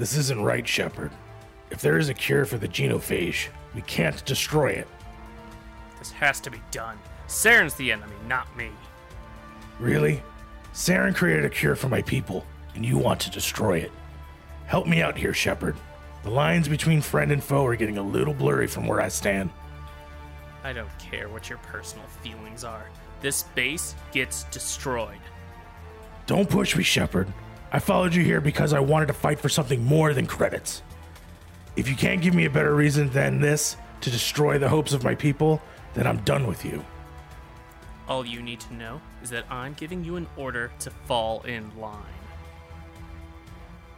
This isn't right, Shepard. If there is a cure for the genophage, we can't destroy it. This has to be done. Saren's the enemy, not me. Really? Saren created a cure for my people, and you want to destroy it. Help me out here, Shepard. The lines between friend and foe are getting a little blurry from where I stand. I don't care what your personal feelings are. This base gets destroyed. Don't push me, Shepard. I followed you here because I wanted to fight for something more than credits. If you can't give me a better reason than this to destroy the hopes of my people, then I'm done with you. All you need to know is that I'm giving you an order to fall in line.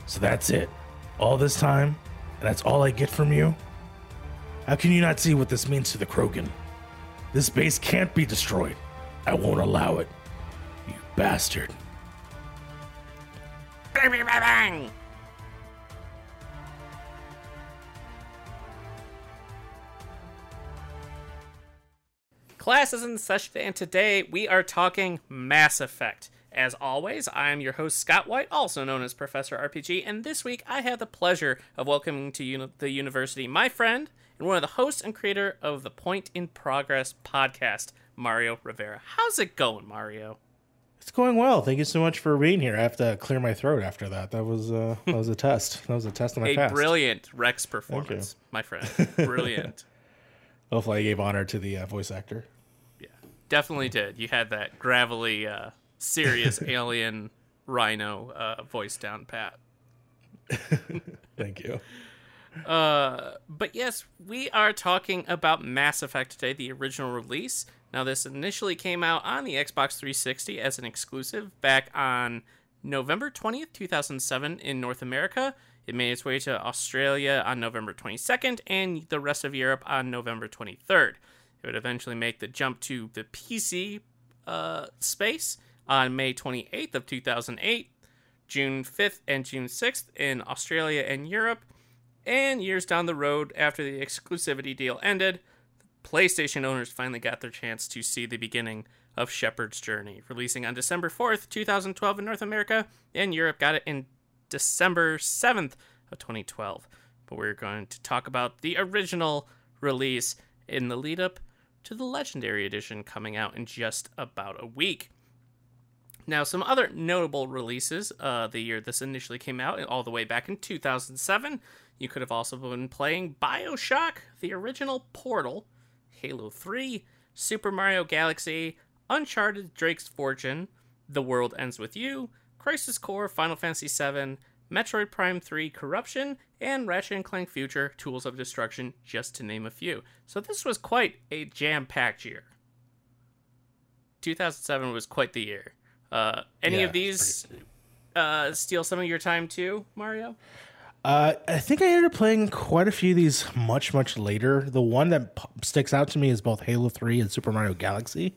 So that's it. All this time, and that's all I get from you? How can you not see what this means to the Krogan? This base can't be destroyed. I won't allow it. You bastard. Bang, bang! Class is in session, and today we are talking Mass Effect. As always, I am your host, Scott White, also known as Professor RPG, and this week I have the pleasure of welcoming to uni- the university my friend and one of the hosts and creator of the Point in Progress podcast, Mario Rivera. How's it going, Mario? It's going well. Thank you so much for being here. I have to clear my throat after that. That was uh, that was a test. That was a test of my A fast. brilliant Wrex performance, my friend. Brilliant. Hopefully, I gave honor to the uh, voice actor. Yeah, definitely did. You had that gravelly, uh, serious alien rhino uh, voice down pat. Thank you. Uh, but yes, we are talking about Mass Effect today, the original release. Now, this initially came out on the Xbox 360 as an exclusive back on November 20th, 2007, in North America. It made its way to Australia on November 22nd and the rest of Europe on November 23rd. It would eventually make the jump to the PC uh, space on May 28th of 2008, June 5th and June 6th in Australia and Europe, and years down the road after the exclusivity deal ended, PlayStation owners finally got their chance to see the beginning of Shepard's journey, releasing on December 4th, 2012 in North America, and Europe got it in December 7th of 2012. But we're going to talk about the original release in the lead up to the Legendary Edition coming out in just about a week. Now, some other notable releases uh, the year this initially came out, all the way back in 2007. You could have also been playing Bioshock, the original Portal, Halo 3, Super Mario Galaxy, Uncharted Drake's Fortune, The World Ends With You, Crisis Core, Final Fantasy VII, Metroid Prime 3 Corruption, and Ratchet and Clank Future Tools of Destruction, just to name a few. So this was quite a jam packed year. 2007 was quite the year. Uh, any Yeah, of these uh, steal some of your time too, Mario? Uh, I think I ended up playing quite a few of these much, much later. The one that p- sticks out to me is both Halo 3 and Super Mario Galaxy.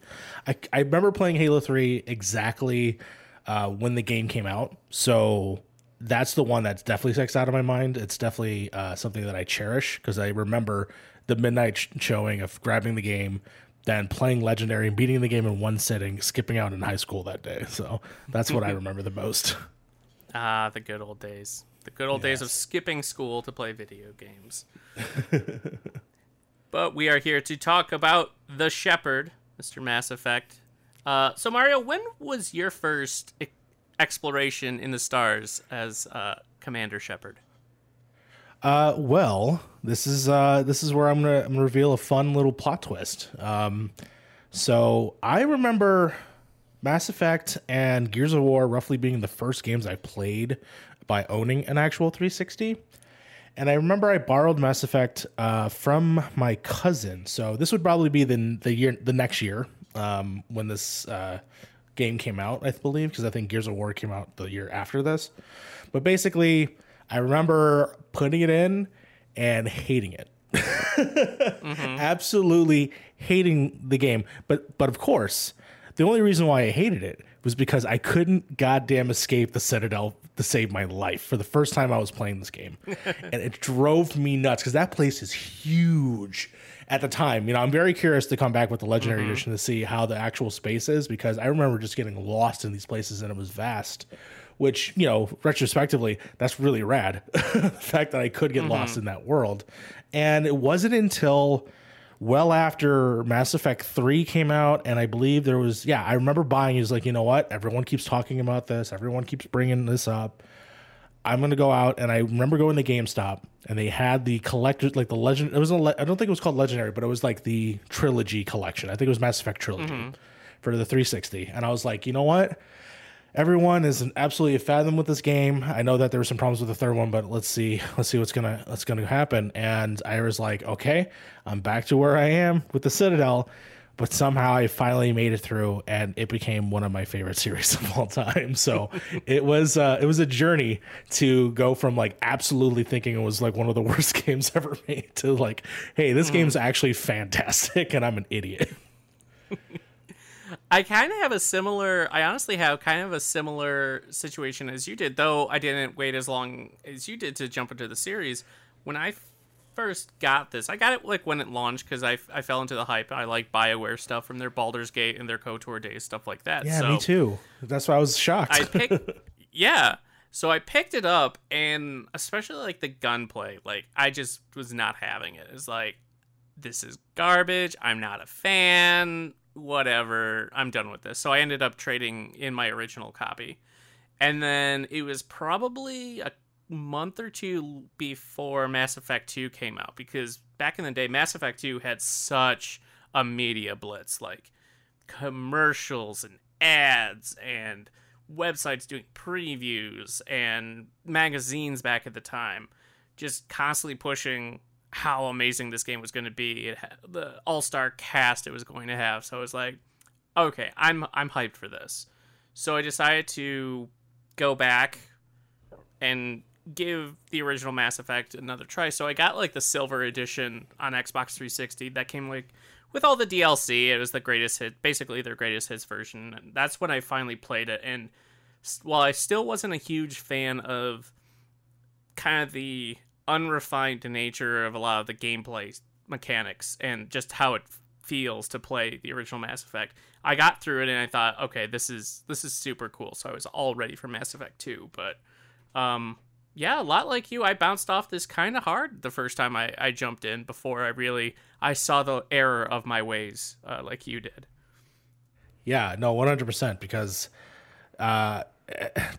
I, I remember playing Halo 3 exactly uh, when the game came out. So that's the one that's definitely sticks out of my mind. It's definitely uh, something that I cherish because I remember the midnight sh- showing of grabbing the game, then playing Legendary and beating the game in one sitting, skipping out in high school that day. So that's what I remember the most. Ah, the good old days. The good old days of skipping school to play video games. but we are here to talk about The Shepard, Mr. Mass Effect. Uh, so, Mario, when was your first e- exploration in the stars as uh, Commander Shepard? Uh, well, this is uh, this is where I'm gonna I'm gonna reveal a fun little plot twist. Um, so I remember Mass Effect and Gears of War roughly being the first games I played by owning an actual 360. And I remember I borrowed Mass Effect uh, from my cousin. So this would probably be the the year the next year um, when this uh, game came out, I believe, because I think Gears of War came out the year after this. But basically, I remember putting it in and hating it. Absolutely hating the game. But but of course, the only reason why I hated it was because I couldn't goddamn escape the Citadel to save my life for the first time I was playing this game. and it drove me nuts because that place is huge. at the time. You know, I'm very curious to come back with the legendary mm-hmm. edition to see how the actual space is because I remember just getting lost in these places and it was vast. Which you know, retrospectively, that's really rad. the fact that I could get mm-hmm. lost in that world, and it wasn't until well after Mass Effect 3 came out, and I believe there was, yeah, I remember buying. He's like, you know what? Everyone keeps talking about this. Everyone keeps bringing this up. I'm gonna go out, and I remember going to GameStop, and they had the collector, like the legend. It was a, le- I don't think it was called Legendary, but it was like the trilogy collection. I think it was Mass Effect trilogy mm-hmm. for the 360, and I was like, you know what? Everyone is absolutely fathom with this game. I know that there were some problems with the third one, but let's see, let's see what's gonna what's gonna happen. And I was like, okay, I'm back to where I am with the Citadel, but somehow I finally made it through, and it became one of my favorite series of all time. So it was uh, it was a journey to go from like absolutely thinking it was like one of the worst games ever made to like, hey, this mm. game's actually fantastic, and I'm an idiot. I kind of have a similar. I honestly have kind of a similar situation as you did, though I didn't wait as long as you did to jump into the series. When I first got this, I got it like when it launched because I, I fell into the hype. I like Bioware stuff from their Baldur's Gate and their KOTOR days, stuff like that. Yeah, so me too. That's why I was shocked. I picked, yeah. So I picked it up, and especially like the gunplay, like I just was not having it. It's like this is garbage. I'm not a fan whatever, I'm done with this. So I ended up trading in my original copy. And then it was probably a month or two before Mass Effect 2 came out because back in the day Mass Effect 2 had such a media blitz like commercials and ads and websites doing previews and magazines back at the time just constantly pushing how amazing this game was going to be. It had the all-star cast it was going to have. So I was like, okay, I'm I'm hyped for this. So I decided to go back and give the original Mass Effect another try. So I got like the silver edition on Xbox 360 that came like with all the DLC. It was the greatest hit, basically their greatest hits version. And that's when I finally played it. And while I still wasn't a huge fan of kind of the unrefined nature of a lot of the gameplay mechanics and just how it feels to play the original Mass Effect. I got through it and I thought, okay, this is this is super cool. So I was all ready for Mass Effect 2, but um yeah, a lot like you, I bounced off this kind of hard the first time I, I jumped in before I really I saw the error of my ways uh, like you did. Yeah, no, 100% because uh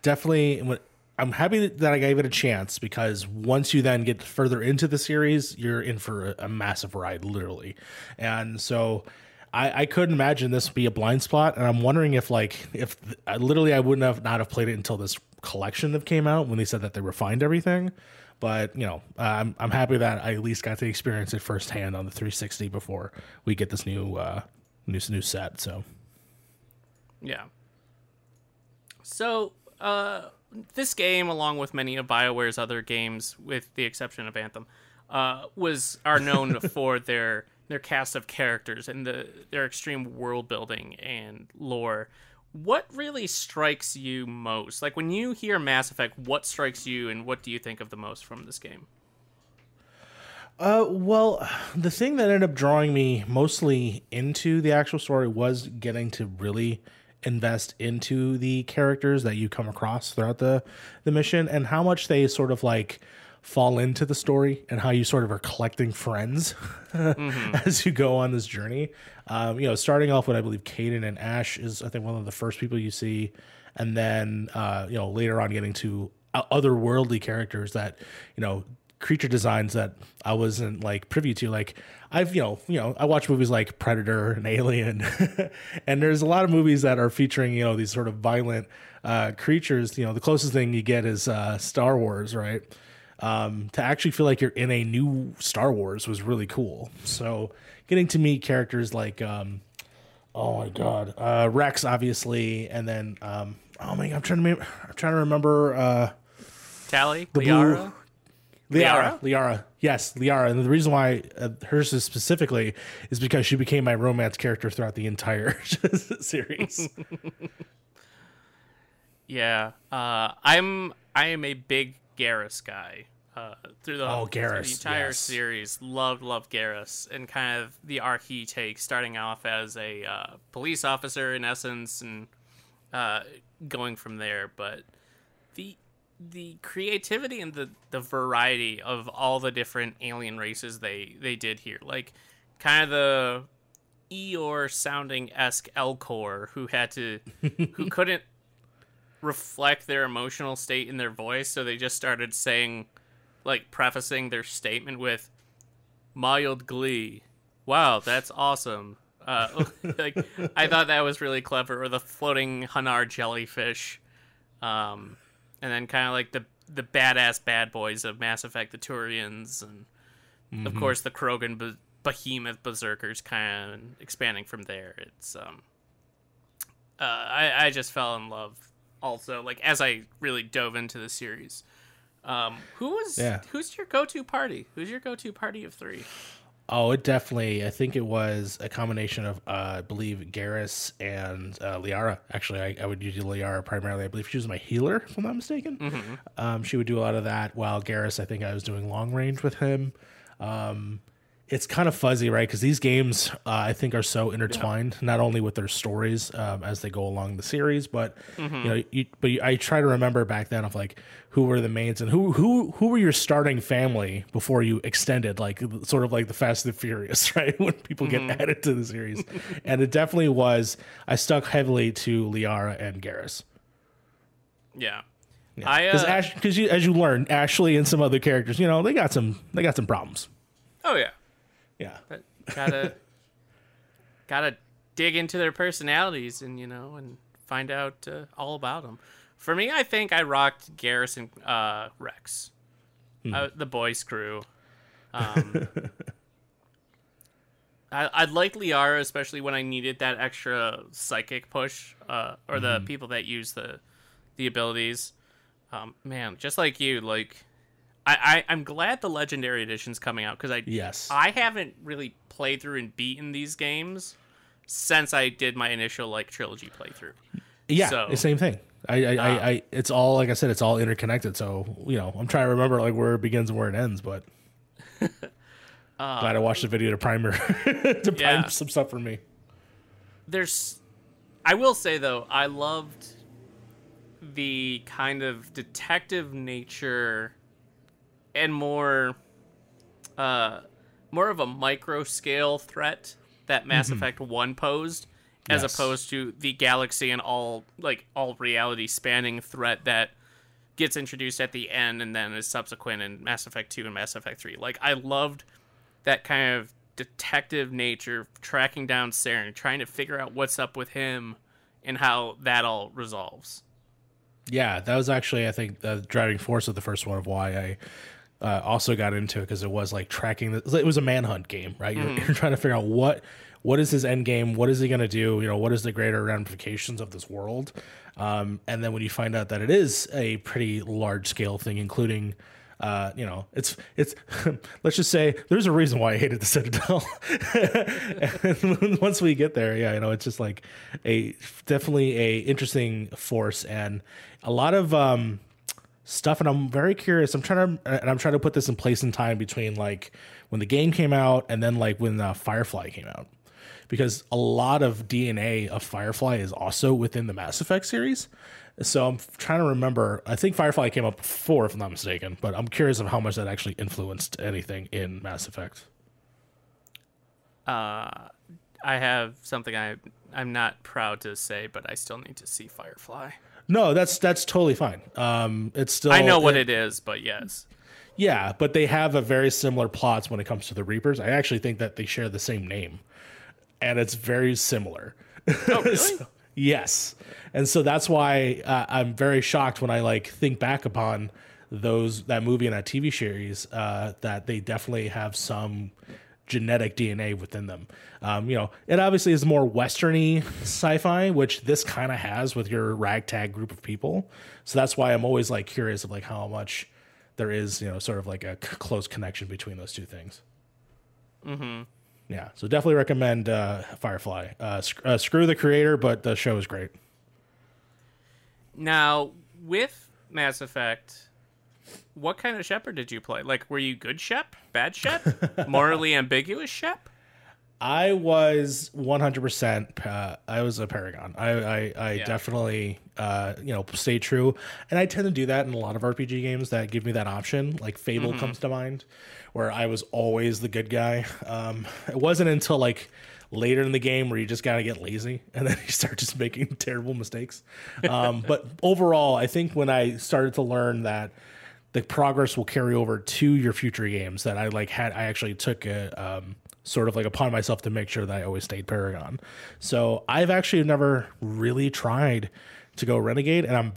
definitely I'm happy that I gave it a chance because once you then get further into the series, you're in for a, a massive ride, literally. And so I, I couldn't imagine this would be a blind spot, and I'm wondering if like if uh, literally I wouldn't have not have played it until this collection that came out when they said that they refined everything. But you know, I'm I'm happy that I at least got to experience it firsthand on the 360 before we get this new uh, new new set. So yeah. So uh this game, along with many of Bioware's other games, with the exception of Anthem, uh, was are known for their their cast of characters and the their extreme world building and lore. What really strikes you most? Like when you hear Mass Effect, what strikes you, and what do you think of the most from this game? Uh, well, the thing that ended up drawing me mostly into the actual story was getting to really invest into the characters that you come across throughout the the mission and how much they sort of like fall into the story and how you sort of are collecting friends mm-hmm. as you go on this journey. Um, you know, starting off with I believe Kaidan and Ash is I think one of the first people you see, and then uh, you know later on getting to otherworldly characters that you know creature designs that I wasn't like privy to. Like I've you know you know I watch movies like Predator and Alien, and there's a lot of movies that are featuring you know these sort of violent uh, creatures. You know the closest thing you get is uh, Star Wars, right? Um, to actually feel like you're in a new Star Wars was really cool. So getting to meet characters like um, oh my god uh, Wrex obviously, and then um, oh my god I'm trying to I'm trying to remember uh, Tali Liara. Liara, Liara, yes, Liara, and the reason why uh, hers is specifically is because she became my romance character throughout the entire series. yeah, uh, I'm I am a big Garrus guy. uh, through the, Oh, Garrus, the entire yes. series. Loved, loved Garrus, and kind of the arc he takes, starting off as a uh, police officer in essence, and uh, going from there. But the the creativity and the the variety of all the different alien races they they did here, like kind of the Eeyore sounding esque Elcor who had to who couldn't reflect their emotional state in their voice, so they just started saying like prefacing their statement with mild glee. Wow, that's awesome. Uh, like I thought that was really clever. Or the floating Hanar jellyfish, um, and then kind of like the the badass bad boys of Mass Effect, the Turians, and of course the Krogan be- behemoth berserkers, kind of expanding from there. It's um, uh, I I just fell in love. Also, like as I really dove into the series. Um, who was Yeah. who's your go-to party? Who's your go-to party of three? Oh, it definitely. I think it was a combination of, uh, I believe, Garrus and uh, Liara. Actually, I, I would use Liara primarily. I believe she was my healer, if I'm not mistaken. Um, she would do a lot of that, while Garrus, I think I was doing long range with him. Um, it's kind of fuzzy, right? Because these games, uh, I think, are so intertwined, not only with their stories um, as they go along the series, but you know, you, but you, I try to remember back then of like who were the mains and who who who were your starting family before you extended, like sort of like the Fast and the Furious, right? When people get added to the series, and it definitely was. I stuck heavily to Liara and Garrus. Yeah, I Because uh, because you, as you learn, Ashley and some other characters, you know, they got some they got some problems. oh yeah, Yeah, but gotta gotta dig into their personalities and you know and find out uh, all about them. For me, I think I rocked Garrison uh, Wrex, uh, the boys crew. Um, I, I like Liara, especially when I needed that extra psychic push, uh, or the people that use the the abilities. Um, man, just like you, like I, I I'm glad the legendary edition's coming out because I Yes. I haven't really played through and beaten these games since I did my initial like trilogy playthrough. Yeah, So- the same thing. I, I, I, ah. I, it's all like I said, it's all interconnected. So you know, I'm trying to remember like where it begins and where it ends. But ah. glad I watched the video to primer to prime some stuff for me. there's I will say though, I loved the kind of detective nature and more uh more of a micro scale threat that Mass Effect 1 posed as Yes. opposed to the galaxy and all like all reality spanning threat that gets introduced at the end and then is subsequent in Mass Effect 2 and Mass Effect 3. Like I loved that kind of detective nature tracking down Saren, trying to figure out what's up with him and how that all resolves. Yeah, that was actually I think the driving force of the first one of why I uh, also got into it because it was like tracking. The, it was a manhunt game, right? You're, you're trying to figure out what what is his end game, what is he going to do? You know, what is the greater ramifications of this world? Um, and then when you find out that it is a pretty large scale thing, including. Uh, you know, it's it's. let's just say there's a reason why I hated the Citadel. and once we get there, yeah, you know, it's just like a definitely a interesting force and a lot of um, stuff. And I'm very curious. I'm trying to and I'm trying to put this in place in time between like when the game came out and then like when uh, Firefly came out, because a lot of DNA of Firefly is also within the Mass Effect series. So I'm trying to remember. I think Firefly came up before, if I'm not mistaken, but I'm curious of how much that actually influenced anything in Mass Effect. Uh, I have something I I'm not proud to say, but I still need to see Firefly. No, that's that's totally fine. Um, it's still I know what it is, but yes. Yeah, but they have a very similar plots when it comes to the Reapers. I actually think that they share the same name, and it's very similar. Oh, really? Yes, and so that's why uh, I'm very shocked when I like think back upon those that movie and that TV series uh, that they definitely have some genetic DNA within them. Um, you know, it obviously is more westerny sci-fi, which this kind of has with your ragtag group of people. So that's why I'm always like curious of like how much there is, you know, sort of like a c- close connection between those two things. Mm-hmm. Yeah, so definitely recommend uh, Firefly. Uh, sc- uh, screw the creator, but the show is great. Now with Mass Effect, what kind of Shepard did you play? Like, were you good Shep, bad Shep, morally ambiguous Shep? I was 100%. Uh, I was a Paragon. I, I, I Yeah. definitely, uh, you know, stay true. And I tend to do that in a lot of RPG games that give me that option. Like Fable comes to mind, where I was always the good guy. Um, it wasn't until like later in the game where you just got to get lazy and then you start just making terrible mistakes. Um, but overall, I think when I started to learn that the progress will carry over to your future games that I like had I actually took a um, sort of like upon myself to make sure that I always stayed Paragon. So I've actually never really tried to go Renegade, and I'm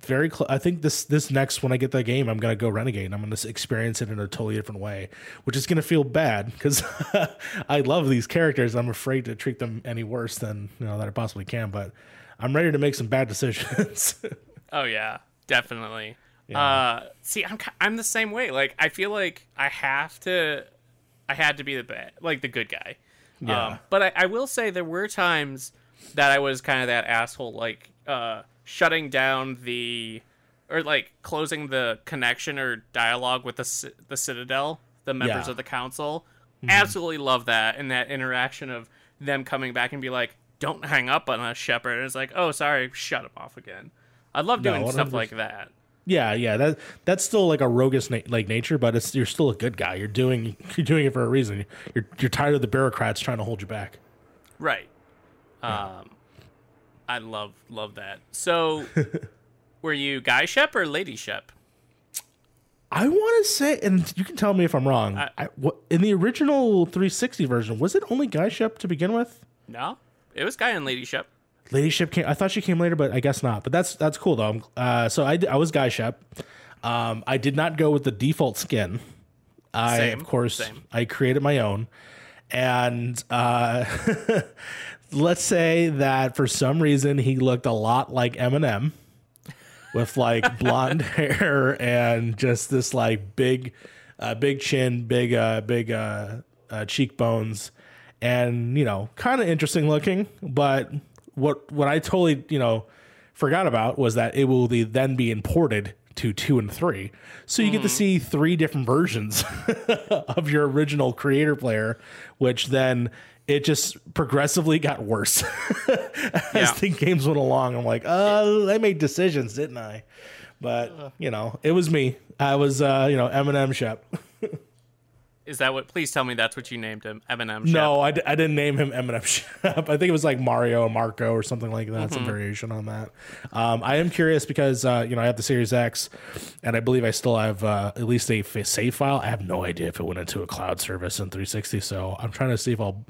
very close. I think this this next when I get that game, I'm gonna go Renegade. and I'm gonna experience it in a totally different way, which is gonna feel bad because I love these characters. I'm afraid to treat them any worse than you know that I possibly can, but I'm ready to make some bad decisions. Oh yeah, definitely. Uh, see, I'm I'm the same way. Like, I feel like I have to, I had to be the bad, like the good guy. Yeah. Um, but I, I will say there were times that I was kind of that asshole, like uh, shutting down the, or like closing the connection or dialogue with the the Citadel, the members Yeah. Mm-hmm. of the council. Absolutely love that and that interaction of them coming back and be like, "Don't hang up on us, Shepard." And it's like, "Oh, sorry, shut him off again." I love No, doing stuff like that. Yeah, yeah, that that's still like a roguish na- like nature, but it's you're still a good guy. You're doing you're doing it for a reason. You're you're tired of the bureaucrats trying to hold you back. Right. Um, I love love that. So, were you guy Shep or lady Shep? I want to say, and you can tell me if I'm wrong. I- I, what, in the original 360 version, was it only Guy Shep to begin with? No, it was guy and lady Shep. Lady Shep came. I thought she came later, but I guess not. But that's that's cool though. Uh, so I was Guy Shep. Um, I did not go with the default skin. I Same, of course same. I created my own, and uh, let's say that for some reason he looked a lot like Eminem, with like blonde hair and just this like big, uh, big chin, big uh, big uh, uh, cheekbones, and you know kind of interesting looking. But what what I totally you know forgot about was that it will be, then be imported to two and three. So you get to see three different versions of your original creator player, which then it just progressively got worse as Yeah. the games went along. I'm like, oh, I made decisions, didn't I? But you know, it was me. I was, uh, you know, Eminem Shep. Is that what? Please tell me that's what you named him, Eminem. Shep. No, I, d- I didn't name him Eminem Shep. I think it was like Mario or Marco or something like that. Some variation on that. Um, I am curious because uh, you know I have the Series X, and I believe I still have uh, at least a save file. I have no idea if it went into a cloud service in 360. So I'm trying to see if I'll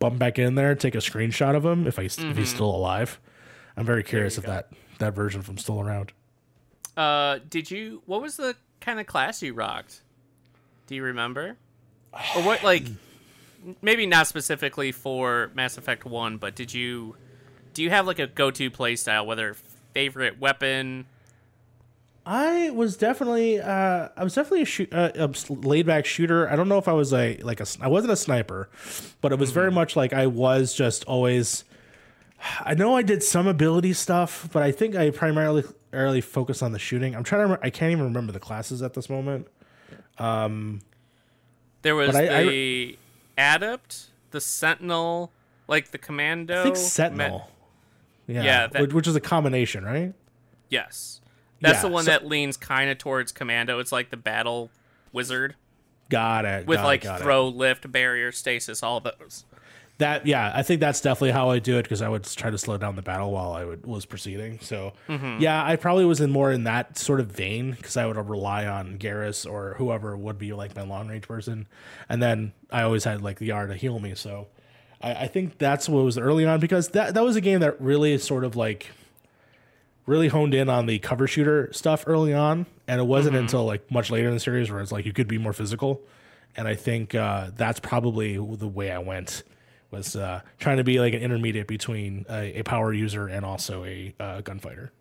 bump back in there, take a screenshot of him if I if he's still alive. I'm very curious if that that version from still around. Uh, did you? What was the kind of class you rocked? Do you remember? Or what? Like, maybe not specifically for Mass Effect One, but did you? Do you have like a go-to play style? Whether favorite weapon? I was definitely uh, I was definitely a, shoot, uh, a laid back shooter. I don't know if I was a like a I wasn't a sniper, but it was very much like I was just always. I know I did some ability stuff, but I think I primarily primarily focused on the shooting. I'm trying to. Remember, I can't even remember the classes at this moment. There was I- I- the Adept, the Sentinel, like the Commando. I think Sentinel. yeah, Yeah, that- which, is a combination, right? Yes, that's Yeah, the one so- that leans kind of towards Commando. It's like the battle wizard Got it. with got it, like it. throw, lift, barrier, stasis, all those. That yeah i think that's definitely how i do it because i would try to slow down the battle while i would, was proceeding. So yeah i probably was in more in that sort of vein because i would rely on Garrus or whoever would be like my long range person. And then i always had like the yard to heal me. So I, I think that's what was early on because that that was a game that really sort of like really honed in on the cover shooter stuff early on. And it wasn't until like much later in the series where it's like you could be more physical. And i think uh, that's probably the way i went was uh, trying to be like an intermediate between a, a power user and also a uh, gunfighter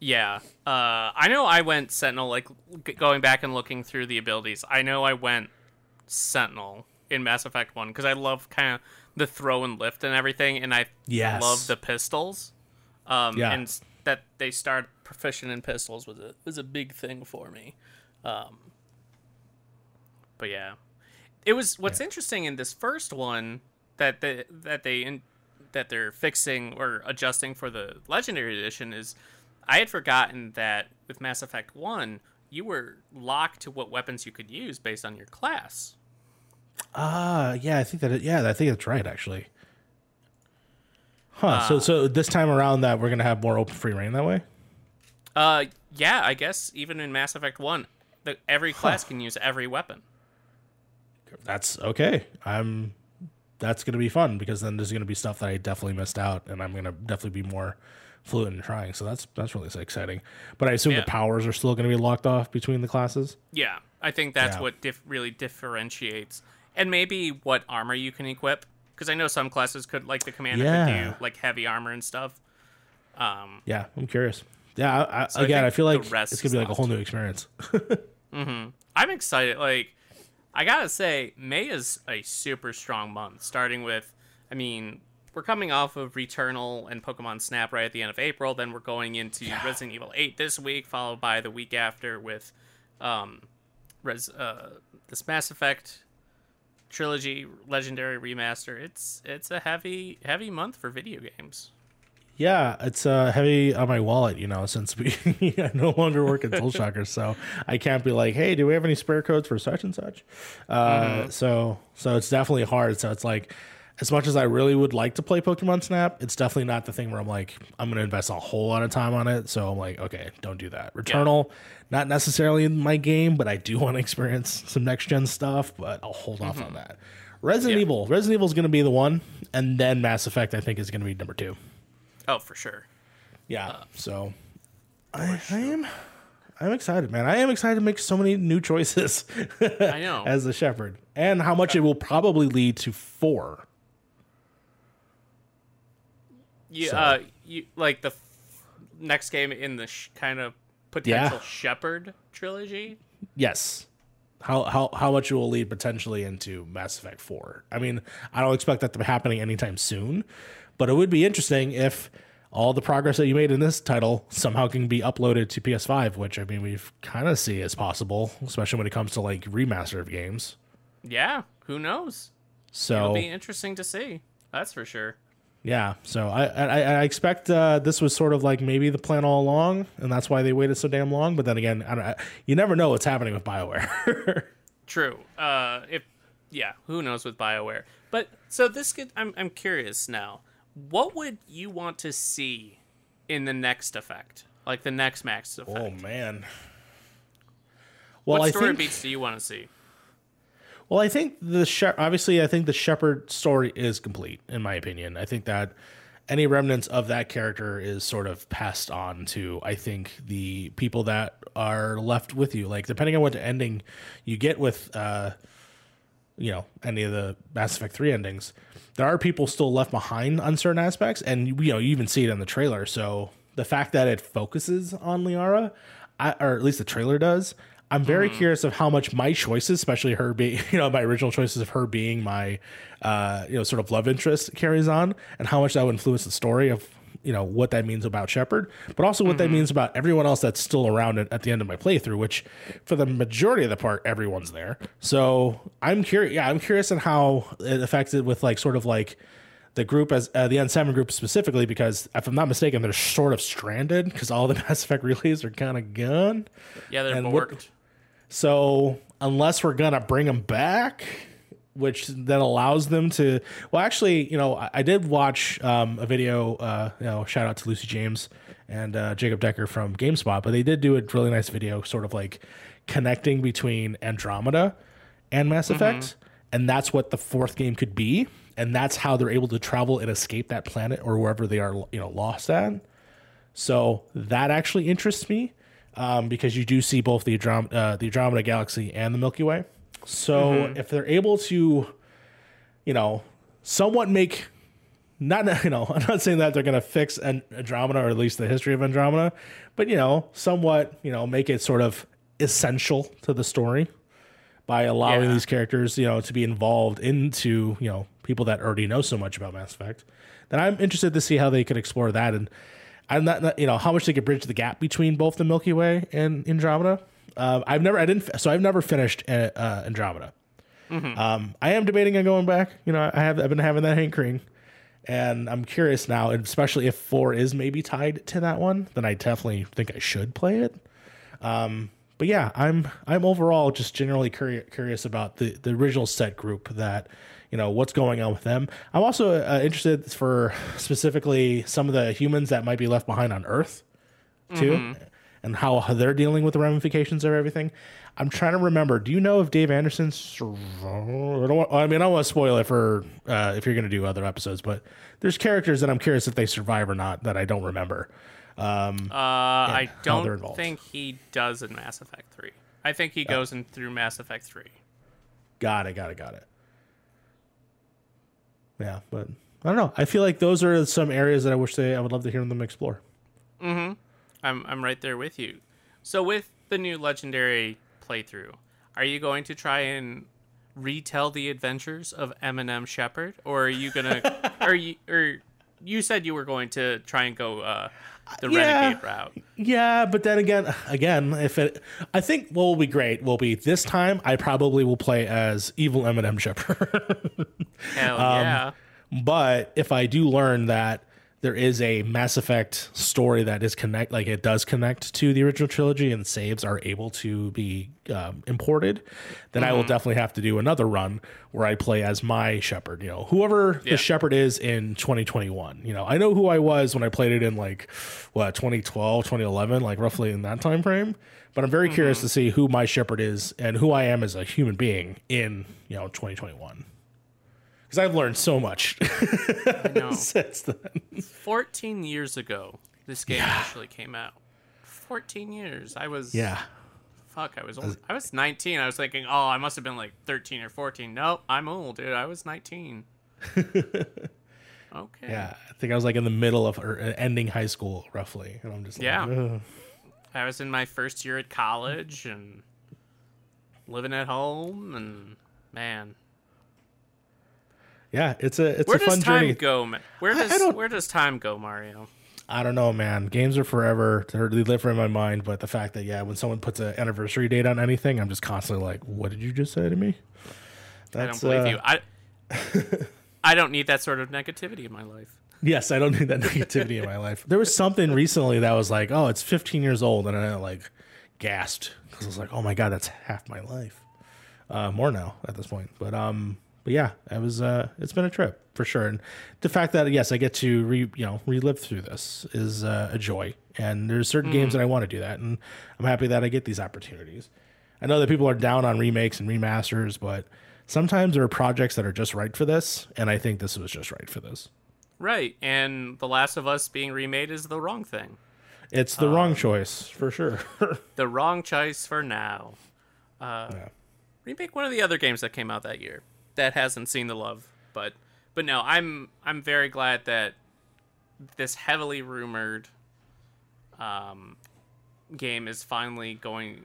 Yeah, uh, I know I went Sentinel. Like g- going back and looking through the abilities, I know I went Sentinel in Mass Effect One because I love kind of the throw and lift and everything, and I Yes. love the pistols. Um, Yeah. and that they start proficient in pistols was a was a big thing for me. Um, but yeah, it was. What's interesting in this first one that they, that they in, that they're fixing or adjusting for the legendary edition is I had forgotten that with Mass Effect 1, you were locked to what weapons you could use based on your class. Ah, yeah, I think that. It, yeah, I think that's right. Actually. Huh. so, so this time around, that we're gonna have more open free reign that way. Uh, yeah, I guess even in Mass Effect 1, the, every class can use every weapon. That's okay. I'm. That's gonna be fun because then there's gonna be stuff that I definitely missed out, and I'm gonna definitely be more fluent in trying. So that's that's really exciting. But I assume Yeah. the powers are still gonna be locked off between the classes. Yeah, I think that's Yeah. what dif- really differentiates, and maybe what armor you can equip. Because I know some classes could, like the commander, Yeah. could do like heavy armor and stuff. Um, Yeah, I'm curious. Yeah, I, I, I again, I think feel like it's gonna be like a whole new experience. I'm excited. Like, I gotta say, May is a super strong month. Starting with, I mean, we're coming off of Returnal and Pokemon Snap right at the end of April. Then we're going into Resident Evil 8 this week, followed by the week after with, um, Res, uh, this Mass Effect trilogy legendary remaster. It's it's a heavy heavy month for video games. Yeah, it's uh, heavy on my wallet, you know, since we I no longer work at Soul Shocker, so I can't be like, hey, do we have any spare codes for such and such? Uh, So, so it's definitely hard. So it's like, as much as I really would like to play Pokemon Snap, it's definitely not the thing where I'm like, I'm going to invest a whole lot of time on it. So I'm like, okay, don't do that. Returnal, not necessarily in my game, but I do want to experience some next gen stuff. But I'll hold off on that. Resident Yeah. Evil, Resident Evil is going to be the one, and then Mass Effect, I think, is going to be number two. Oh, for sure. Yeah. so I, I am I'm excited, man. I am excited to make so many new choices I know. as a Shepard. And how much it will probably lead to four. You, So- uh, you like the f- next game in the sh- kind of potential Yeah. Shepard trilogy. Yes. How how how much it will lead potentially into Mass Effect 4. I mean, I don't expect that to be happening anytime soon, but it would be interesting if all the progress that you made in this title somehow can be uploaded to PS5, which I mean we've kind of see as possible, especially when it comes to like remaster of games. Yeah, who knows? So It'll be interesting to see. That's for sure. Yeah, so I I, I expect uh, this was sort of like maybe the plan all along, and that's why they waited so damn long. But then again, I don't, I, you never know what's happening with Bioware. True. Uh, if yeah, who knows with Bioware? But so this could. I'm I'm curious now. What would you want to see in the next effect, like the next Mass Effect? oh man. Well, what I story think beats do you want to see? well, I think the she- obviously I think the Shepard story is complete in my opinion. I think that any remnants of that character is sort of passed on to I think the people that are left with you. Like depending on what ending you get with uh you know any of the Mass Effect 3 endings, there are people still left behind on certain aspects and you know you even see it in the trailer. So the fact that it focuses on Liara, I, or at least the trailer does, I'm very curious of how much my choices, especially her being, you know, my original choices of her being my, uh, you know, sort of love interest carries on, and how much that would influence the story of, you know, what that means about Shepard, but also what that means about everyone else that's still around at, at the end of my playthrough. Which, for the majority of the part, everyone's there. So I'm curious. Yeah, I'm curious on how it affects it with like sort of like the group as uh, the N7 group specifically because if I'm not mistaken, they're sort of stranded because all the Mass Effect relays are kind of gone. Yeah, they're And what- So unless we're gonna bring them back, which then allows them to, well, actually, you know, I, I did watch um, a video. Uh, you know, shout out to Lucy James and uh, Jacob Dekker from GameSpot, but they did do a really nice video, sort of like connecting between Andromeda and Mass Effect, and that's what the fourth game could be, and that's how they're able to travel and escape that planet or wherever they are, you know, lost at. So that actually interests me um, because you do see both the, uh, the Andromeda Galaxy and the Milky Way. So mm-hmm. if they're able to, you know, somewhat make not you know I'm not saying that they're going to fix an Andromeda or at least the history of Andromeda, but you know, somewhat you know make it sort of essential to the story by allowing Yeah. these characters you know to be involved into you know people that already know so much about Mass Effect. Then I'm interested to see how they could explore that and I'm not, not- you know how much they could bridge the gap between both the Milky Way and Andromeda. Uh, I've never I didn't so I've never finished uh, uh, Andromeda. Um, I am debating on going back. You know, I have I've been having that hankering, and I'm curious now, and especially if four is maybe tied to that one, then I definitely think I should play it. Um, but yeah, I'm I'm overall just generally curi- curious about the the original set group that you know what's going on with them. I'm also uh, interested for specifically some of the humans that might be left behind on Earth too, and how they're dealing with the ramifications of everything. I'm trying to remember. Do you know if Dave Anderson? I want, I mean, I don't want to spoil it for uh, if you're going to do other episodes, but there's characters that I'm curious if they survive or not that I don't remember. Um, Uh, I don't think he does in Mass Effect 3. I think he goes in through Mass Effect 3. Got it. Got it. Got it. Yeah, but I don't know. I feel like those are some areas that I wish they I would love to hear them explore. I'm I'm right there with you. So with the new legendary playthrough, are you going to try and retell the adventures of Eminem Shepard, or are you gonna, or you, or you said you were going to try and go uh, the Yeah. renegade route? Yeah, but then again, again, if it, I think what will be great will be this time. I probably will play as evil Eminem Shepard. Hell Um, yeah! but if I do learn that there is a Mass Effect story that is connect, like it does connect to the original trilogy, and saves are able to be um, imported, then I will definitely have to do another run where I play as my Shepard. You know, whoever Yeah. the Shepard is in 2021. You know, I know who I was when I played it in like what 2012, 2011, like roughly in that time frame. But I'm very curious to see who my Shepard is and who I am as a human being in you know 2021 because I've learned so much since then. 14 years ago, this game actually came out. 14 years. I was Yeah, Fuck, I was old. I was 19. I was thinking, oh, I must have been like 13 or 14. Nope, I'm old, dude. I was 19. okay. yeah. I think I was like in the middle of or uh, ending high school, roughly, and I'm just like, Yeah. "Ugh." I was in my first year at college and living at home, and man, yeah. It's a it's where a does fun time journey. go? ma- Where does don't- where does time go, Mario? I don't know, man. Games are forever. They live in my mind. But the fact that yeah, when someone puts an anniversary date on anything, I'm just constantly like, what did you just say to me? I don't believe uh, you. I I don't need that sort of negativity in my life. Yes, I don't need that negativity in my life. There was something recently that was like, oh, it's 15 years old, and I like gasped because I was like, oh my god, that's half my life. Uh, more now at this point, but um, but yeah, it was uh, it's been a trip for sure, and the fact that yes, I get to re you know relive through this is uh, a joy. And there's certain games that I want to do that, and I'm happy that I get these opportunities. I know that people are down on remakes and remasters, but sometimes there are projects that are just right for this, and I think this was just right for this. Right, and The Last of Us being remade is the wrong thing. It's the wrong choice for sure. The wrong choice for now. Uh, Yeah. Remake one of the other games that came out that year that hasn't seen the love, but but no, I'm I'm very glad that this heavily rumored um, game is finally going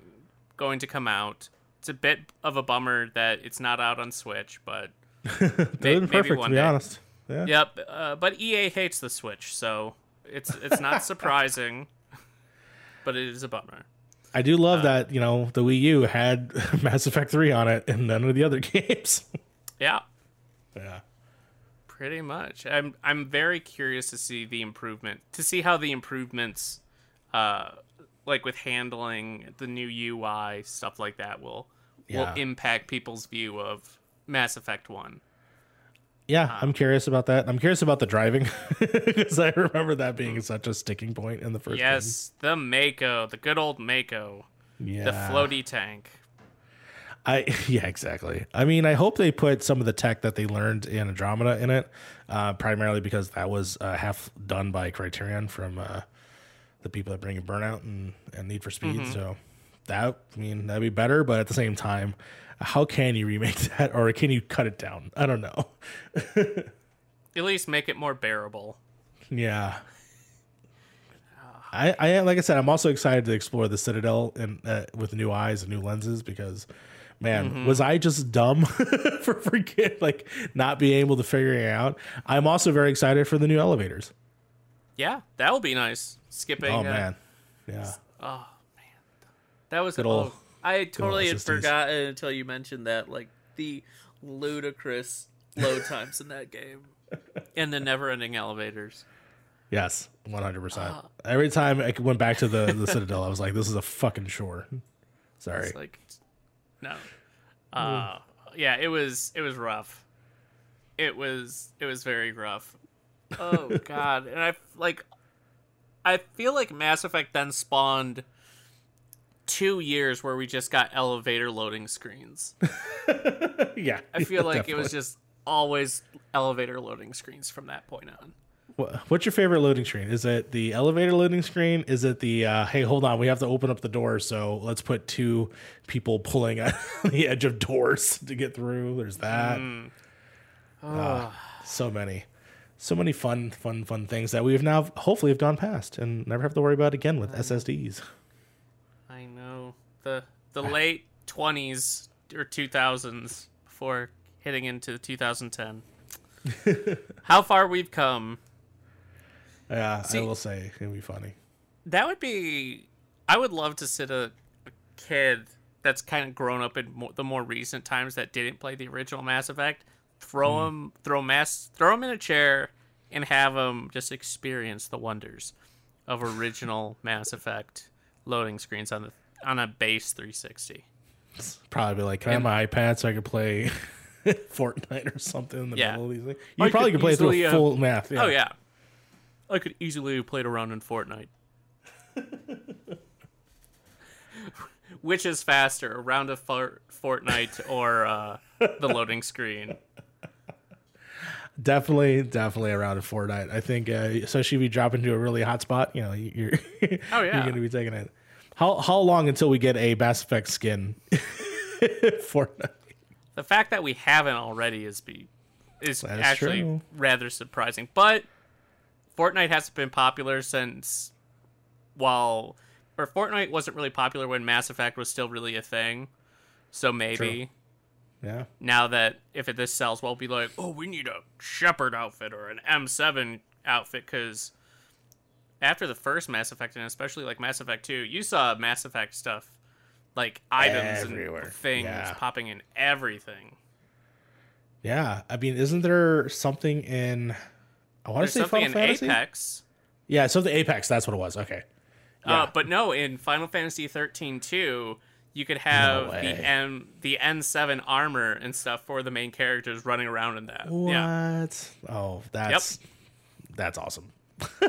going to come out. It's a bit of a bummer that it's not out on Switch, but may- maybe perfect one to be day. honest. Yeah. Yep, uh, but EA hates the Switch, so it's it's not surprising, but it is a bummer. I do love that, you know, the Wii U had Mass Effect 3 on it and none of the other games. Yeah, yeah. pretty much. I'm I'm very curious to see the improvement, to see how the improvements, uh, like with handling the new UI stuff like that, will Yeah. will impact people's view of Mass Effect One. Yeah, I'm curious about that. I'm curious about the driving because I remember that being such a sticking point in the first Yes, the Mako, the good old Mako. Yeah. the floaty tank. I yeah, exactly. I mean, I hope they put some of the tech that they learned in Andromeda in it, uh, primarily because that was uh, half done by Criterion from uh, the people that bring in Burnout and, and Need for Speed. So that I mean that'd be better, but at the same time, how can you remake that or can you cut it down? I don't know. At least make it more bearable. Yeah. I, I like I said, I'm also excited to explore the Citadel and uh, with new eyes and new lenses because, man, was I just dumb for forget like not being able to figure it out? I'm also very excited for the new elevators. Yeah, that'll be nice. Skipping. Oh uh, man, yeah. Oh man. That was Good oh, I totally had forgotten until you mentioned that, like the ludicrous load times in that game. and the never-ending elevators. Yes, one hundred Ah. Every time I went back to the the Citadel, I was like, "This is a fucking shore." Sorry. It's like, no. Uh, yeah, it was it was rough. It was it was very rough. Oh god, and I like, I feel like Mass Effect then spawned two years where we just got elevator loading screens. yeah, I feel like it was just always elevator loading screens from that point on. Wha- What's your favorite loading screen? Is it the elevator loading screen? Is it the uh, hey, hold on, we have to open up the door, so let's put two people pulling on the edge of doors to get through? There's that. Mm. Ah, so many, so many fun, fun, fun things that we have now hopefully have gone past and never have to worry about again with SSDs. I know the the late twenties or two thousands before hitting into 2010. How far we've come. Yeah, See- I will say it'd be funny. That would be. I would love to sit a, a kid that's kind of grown up in the more recent times that didn't play the original Mass Effect. Throw him, throw mass, throw him in a chair, and have him just experience the wonders of original Mass Effect loading screens on the on a base 360. Probably be like, can I have my iPad so I could play Fortnite or something in the Yeah. middle of these things? You probably could could play through a uh, full math. Oh yeah, I could easily have played around in Fortnite. Which is faster, a round of for- Fortnite or uh, the loading screen? Definitely, definitely around a Fortnite. I think, uh, especially if you drop into a really hot spot, you know, you're Oh, you're going to be taking it. How how long until we get a Mass Effect skin? Fortnite. The fact that we haven't already is be is That is actually true. rather surprising. But Fortnite hasn't been popular since while or Fortnite wasn't really popular when Mass Effect was still really a thing. So maybe Yeah, now that if it, this sells well, be like, oh, we need a Shepard outfit or an N7 outfit because after the first Mass Effect and especially like Mass Effect 2, you saw Mass Effect stuff like items Everywhere. and things Yeah. popping in everything. yeah. I mean, isn't there something in? I want to say something Final in Fantasy. Apex. Yeah, something Apex. That's what it was. Okay. Yeah. Uh, but no, in Final Fantasy 13 2, you could have the way. M the N7 armor and stuff for the main characters running around in that. Yeah. What? Oh, that's that's awesome.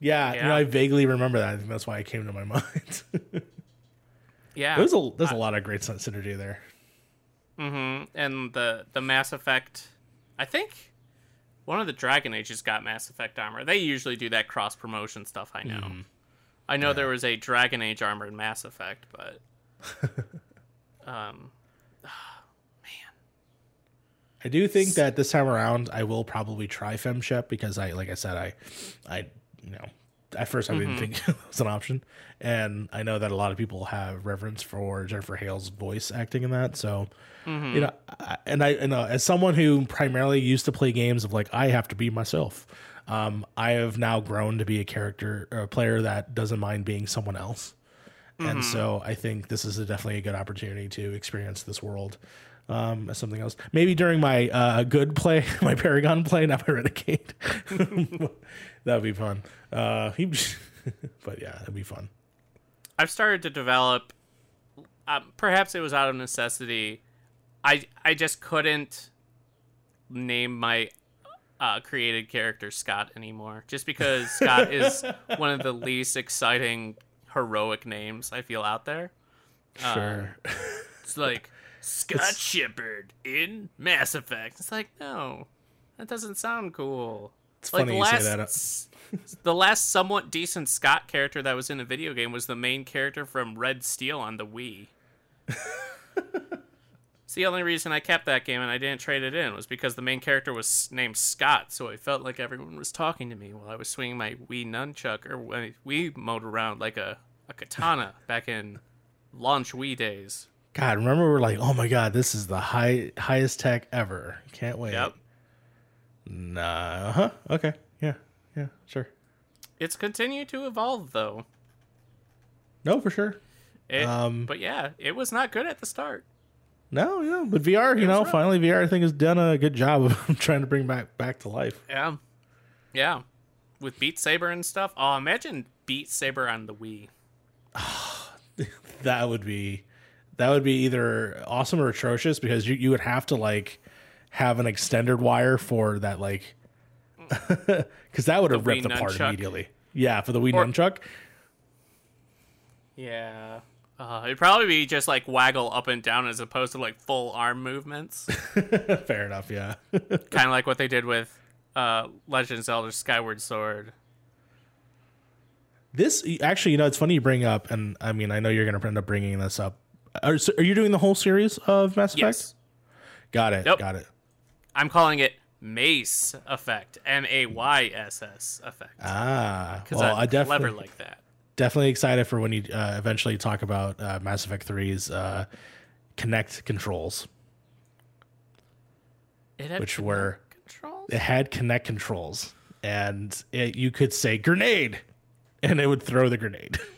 yeah, you know, I vaguely remember that. I think that's why it came to my mind. Yeah. there's a there's a lot of great syn- synergy there. hmm And the the Mass Effect, I think one of the Dragon Ages got Mass Effect armor. They usually do that cross promotion stuff. I know. Mm-hmm. I know there was a Dragon Age armor in Mass Effect, but um, man. I do think that this time around I will probably try FemShep because I like I said I I you know at first I didn't think it was an option and I know that a lot of people have reverence for Jennifer Hale's voice acting in that so you know I, and I you know as someone who primarily used to play games of like I have to be myself um I have now grown to be a character or a player that doesn't mind being someone else and so I think this is a, definitely a good opportunity to experience this world um, as something else. Maybe during my uh, good play, my Paragon play, not my Renegade. That'd be fun. Uh, he, but yeah, that'd be fun. I've started to develop. Um, perhaps it was out of necessity. I I just couldn't name my uh, created character Scott anymore, just because Scott is one of the least exciting heroic names I feel out there. Sure. It's like Scott Shepard in Mass Effect. It's like no, that doesn't sound cool. It's like funny the you say that. the last somewhat decent Scott character that was in a video game was the main character from Red Steel on the Wii. it's the only reason I kept that game and I didn't trade it in was because the main character was named Scott, so I felt like everyone was talking to me while I was swinging my Wii nunchuck or my Wiimote around like a, a katana back in launch Wii days. God, remember we're like, oh my god, this is the high highest tech ever. Can't wait. Yep. Nah. Huh. Okay. Yeah. yeah, sure. It's continued to evolve though. No, for sure. It, Um, but yeah, it was not good at the start. No, yeah, but VR, you know, rough. finally VR I think has done a good job of trying to bring back back to life. Yeah, yeah, with Beat Saber and stuff. Oh, imagine Beat Saber on the Wii. That would be that would be either awesome or atrocious because you, you would have to like have an extended wire for that like because that would have Wii ripped apart nunchuck. immediately. Yeah, for the Wii Or- nunchuck. Yeah. Uh, it'd probably be just like waggle up and down as opposed to like full arm movements. Fair enough. Yeah. kind of like what they did with uh, Legend of Zelda Skyward Sword. This actually, you know, it's funny you bring up, and I mean, I know you're going to end up bringing this up. Are, so are you doing the whole series of Mass Effect? Yes. Got it. Yep. Got it. I'm calling it Mace Effect. M A Y S S Effect. Ah, Because well, I'm I definitely clever like that. Definitely excited for when you uh, eventually talk about uh, Mass Effect 3's uh, Kinect controls, It had which were controls. it had Kinect controls, and it, you could say grenade, and it would throw the grenade.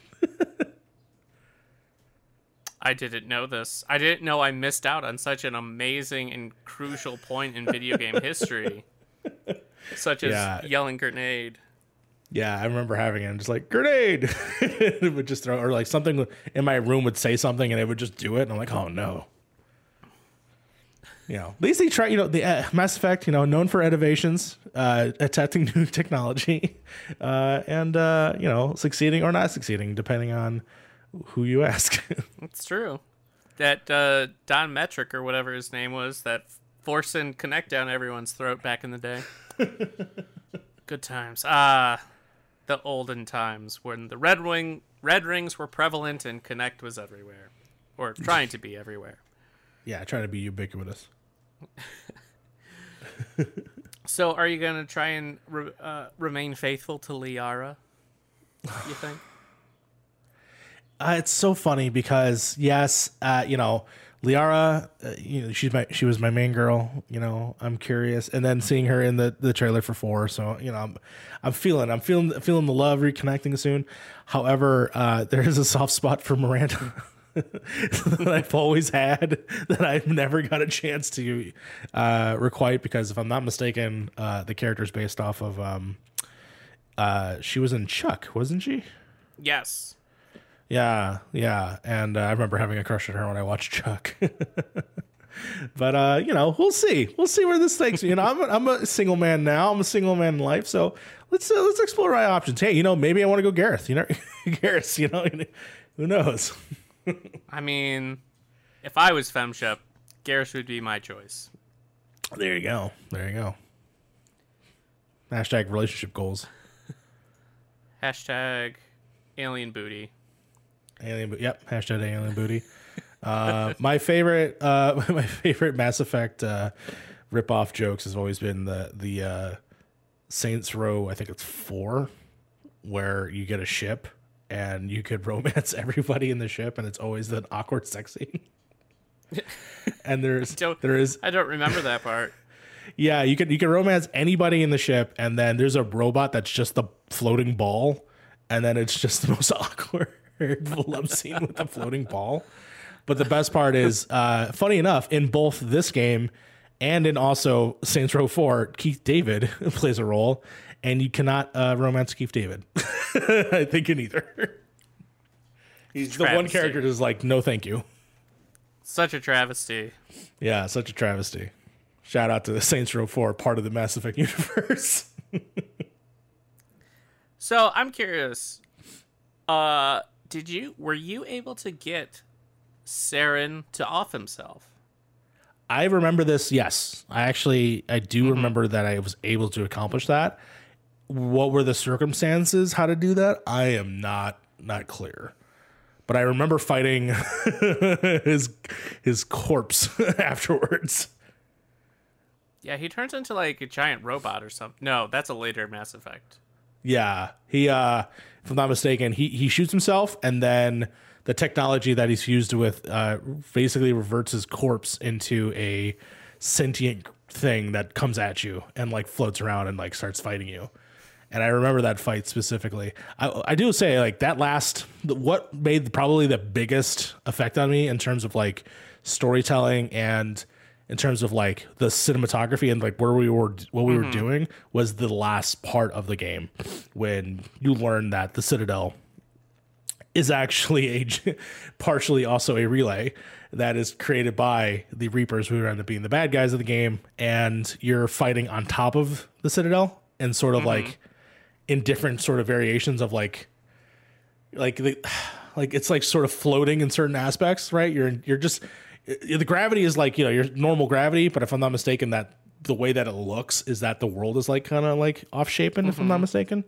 I didn't know this. I didn't know I missed out on such an amazing and crucial point in video game history, such as Yeah. yelling grenade. Yeah, I remember having it and just like grenade. it would just throw or like something in my room would say something and it would just do it and I'm like, "Oh no." You know, at least they try, you know, the uh, Mass Effect, you know, known for innovations, uh attacking new technology, uh and uh, you know, succeeding or not succeeding depending on who you ask. It's true. That uh, Don Mattrick or whatever his name was, that forcing Kinect down everyone's throat back in the day. Good times. Ah, the olden times when the red wing red rings were prevalent and Kinect was everywhere, or trying to be everywhere. yeah, trying to be ubiquitous. So, are you gonna try and re- uh, remain faithful to Liara? You think? Uh, it's so funny because yes, uh, you know, Liara, uh, you know, she's my she was my main girl. You know, I'm curious, and then seeing her in the, the trailer for four, so you know, I'm I'm feeling I'm feeling feeling the love reconnecting soon. However, uh, there is a soft spot for Miranda. that I've always had that I've never got a chance to uh, requite because if I'm not mistaken, uh, the character's based off of um, uh, she was in Chuck, wasn't she? Yes. Yeah, yeah, and uh, I remember having a crush on her when I watched Chuck. but uh, you know, we'll see. We'll see where this takes me. You know, I'm a, I'm a single man now. I'm a single man in life, so let's uh, let's explore our options. Hey, you know, maybe I want to go Garrus. You know, Garrus. You know, who knows? I mean, if I was FemShep, Garrus would be my choice. There you go. There you go. Hashtag relationship goals. Hashtag alien booty. Alien, bo- yep. Hashtag alien booty. Uh, my favorite, uh, my favorite Mass Effect uh, rip-off jokes has always been the the uh, Saints Row. I think it's four, where you get a ship and you could romance everybody in the ship, and it's always an awkward sex scene. and there's there is I don't remember that part. yeah, you can you can romance anybody in the ship, and then there's a robot that's just the floating ball, and then it's just the most awkward love scene with the floating ball. But the best part is, uh, funny enough, in both this game and in also Saints Row 4, Keith David plays a role, and you cannot uh, romance Keith David. I think in either. He's the one character that's like, no, thank you. Such a travesty. Yeah, such a travesty. Shout out to the Saints Row 4, part of the Mass Effect universe. So I'm curious. Uh, did you were you able to get Saren to off himself? I remember this. Yes, I actually I do remember that I was able to accomplish that. What were the circumstances? How to do that? I am not not clear. But I remember fighting his his corpse afterwards. Yeah, he turns into like a giant robot or something. No, that's a later Mass Effect. Yeah, he uh if I'm not mistaken, he he shoots himself and then the technology that he's fused with uh basically reverts his corpse into a sentient thing that comes at you and like floats around and like starts fighting you. and I remember that fight specifically. I, I do say like that last what made probably the biggest effect on me in terms of like storytelling and in terms of like the cinematography and like where we were what we were mm-hmm. doing was the last part of the game when you learn that the Citadel is actually a partially also a relay that is created by the Reapers who end up being the bad guys of the game and you're fighting on top of the Citadel and sort of like mm-hmm. in different sort of variations of like like the like it's like sort of floating in certain aspects, right? You're you're just the gravity is like you know your normal gravity, but if I'm not mistaken, that the way that it looks is that the world is like kind of like off shapen, if I'm not mistaken.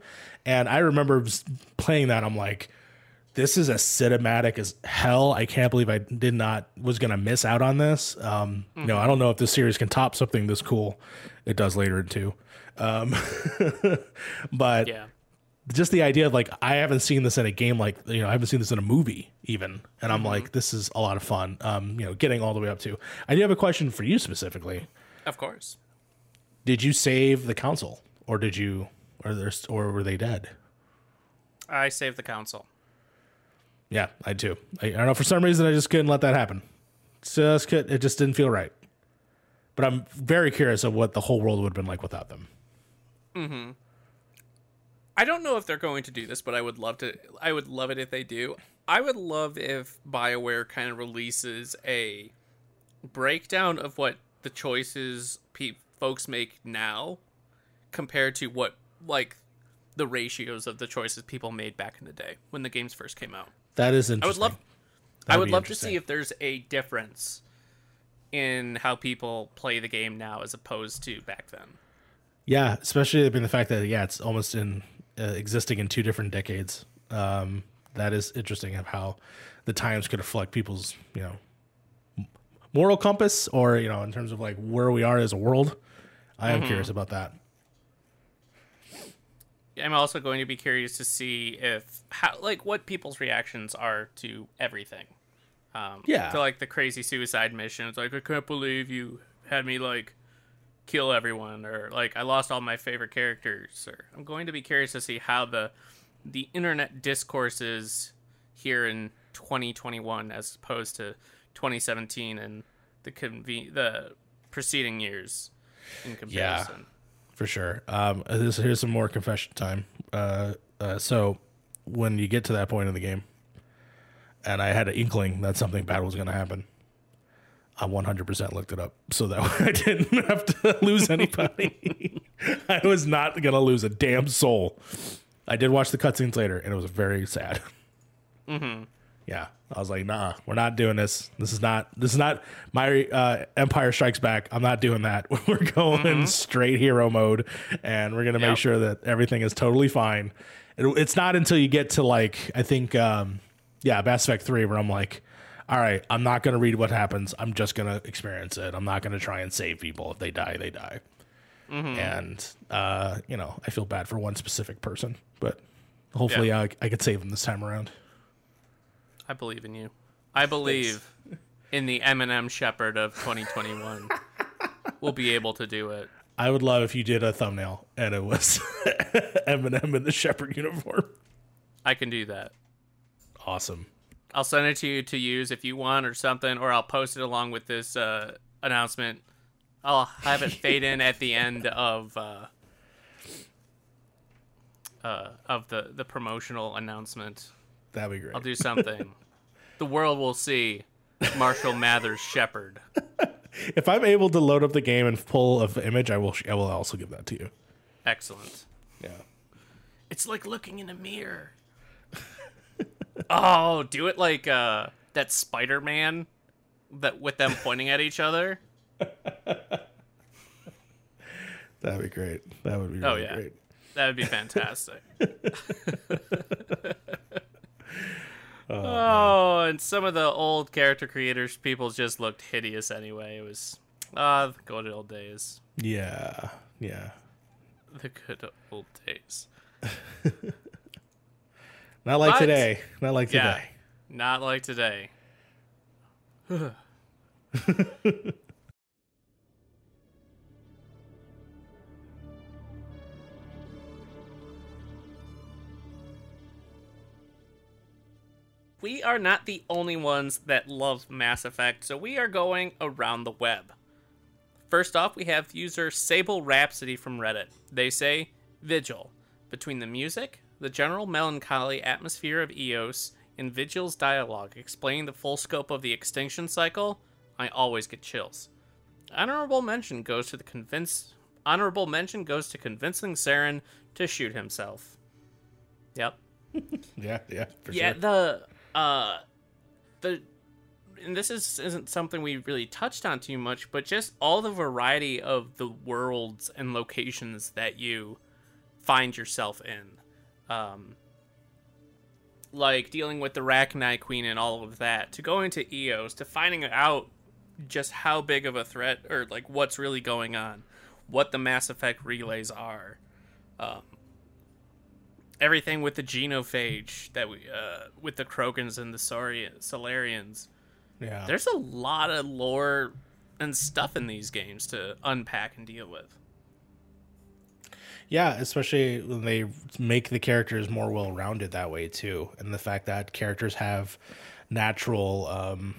And I remember playing that, I'm like, this is as cinematic as hell. I can't believe I did not was gonna miss out on this. Um, you know I don't know if this series can top something this cool. It does later in two. Um, but Yeah. Just the idea of like I haven't seen this in a game like you know I haven't seen this in a movie even, and I'm like this is a lot of fun. Um, you know, getting all the way up to. I do have a question for you specifically. Of course. Did you save the council, or did you, or there's, or were they dead? I saved the council. Yeah, I do. I, I don't know for some reason I just couldn't let that happen. Just could, it just didn't feel right. But I'm very curious of what the whole world would have been like without them. I don't know if they're going to do this, but I would love to. I would love it if they do. I would love if BioWare kind of releases a breakdown of what the choices pe- folks make now compared to what like the ratios of the choices people made back in the day when the games first came out. That is interesting. I would love I That'd would love to see if there's a difference in how people play the game now as opposed to back then. Yeah, especially I mean the fact that yeah, it's almost in uh, existing in two different decades. Um, that is interesting of how the times could reflect people's you know moral compass, or you know in terms of like where we are as a world. I am curious about that. I'm also going to be curious to see if how like what people's reactions are to everything. Um, Yeah. To like the crazy suicide mission. It's like I can't believe you had me like kill everyone, or like I lost all my favorite characters. Or I'm going to be curious to see how the the internet discourses here in 2021 as opposed to 2017 and the conve- the preceding years in comparison. for sure. Um, this, here's some more confession time. Uh, uh, so when you get to that point in the game, and I had an inkling that something bad was going to happen, I 100% looked it up so that I didn't have to lose anybody. I was not going to lose a damn soul. I did watch the cutscenes later, and it was very sad. Mm-hmm. Yeah, I was like, nah, we're not doing this. This is not. This is not my uh, Empire Strikes Back. I'm not doing that. We're going straight hero mode, and we're gonna make sure that everything is totally fine. It, it's not until you get to like I think, um, yeah, Mass Effect Three, where I'm like, all right, I'm not gonna read what happens. I'm just gonna experience it. I'm not gonna try and save people. If they die, they die. And uh, you know, I feel bad for one specific person, but hopefully, I, I could save them this time around. I believe in you. I believe in the Eminem Shepard of 2021. we'll be able to do it. I would love if you did a thumbnail and it was Eminem in the Shepard uniform. I can do that. Awesome. I'll send it to you to use if you want or something, or I'll post it along with this uh, announcement. I'll have it fade in at the end of uh, uh, of the the promotional announcement. That'd be great. I'll do something. the world will see Marshall Mathers Shepard. if I'm able to load up the game and pull an image, I will. I will also give that to you. Excellent. Yeah. It's like looking in a mirror. oh, do it like uh that Spider-Man that with them pointing at each other. That'd be great. That would be really Oh, yeah. great. That would be fantastic. oh, and some of the old character creators people just looked hideous anyway. It was ah, the good old days. Yeah. Yeah. The good old days. Not like but, today. Not like yeah, today. Not like today. we are not the only ones that love Mass Effect, so we are going around the web. First off, we have user Sable Rhapsody from Reddit. They say, Vigil. Between the music, the general melancholy atmosphere of Ilos, and Vigil's dialogue explaining the full scope of the extinction cycle, I always get chills. Honorable mention goes to the convince honorable mention goes to convincing Saren to shoot himself. Yep. Yeah, yeah, for Yeah, sure. the uh the and this is isn't something we really touched on too much, but just all the variety of the worlds and locations that you find yourself in. Um like dealing with the Rachni Queen and all of that, to going to Ilos, to finding out just how big of a threat or like what's really going on, what the Mass Effect relays are. Um, everything with the genophage that we uh, with the Krogans and the Salarians. yeah. There's a lot of lore and stuff in these games to unpack and deal with. Yeah, especially when they make the characters more well rounded that way too, and the fact that characters have natural um,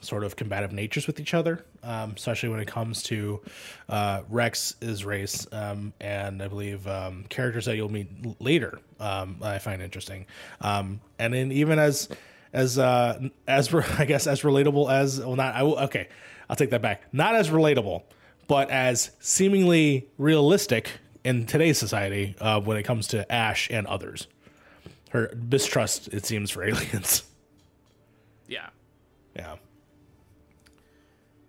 sort of combative natures with each other, um, especially when it comes to uh, Wrex's race, um, and I believe um, characters that you'll meet later. Um, I find interesting, um, and then even as as uh, as re- I guess as relatable as well, not I will, okay, I'll take that back. Not as relatable, but as seemingly realistic in today's society uh, when it comes to Ash and others. Her mistrust, it seems, for aliens. Yeah. yeah.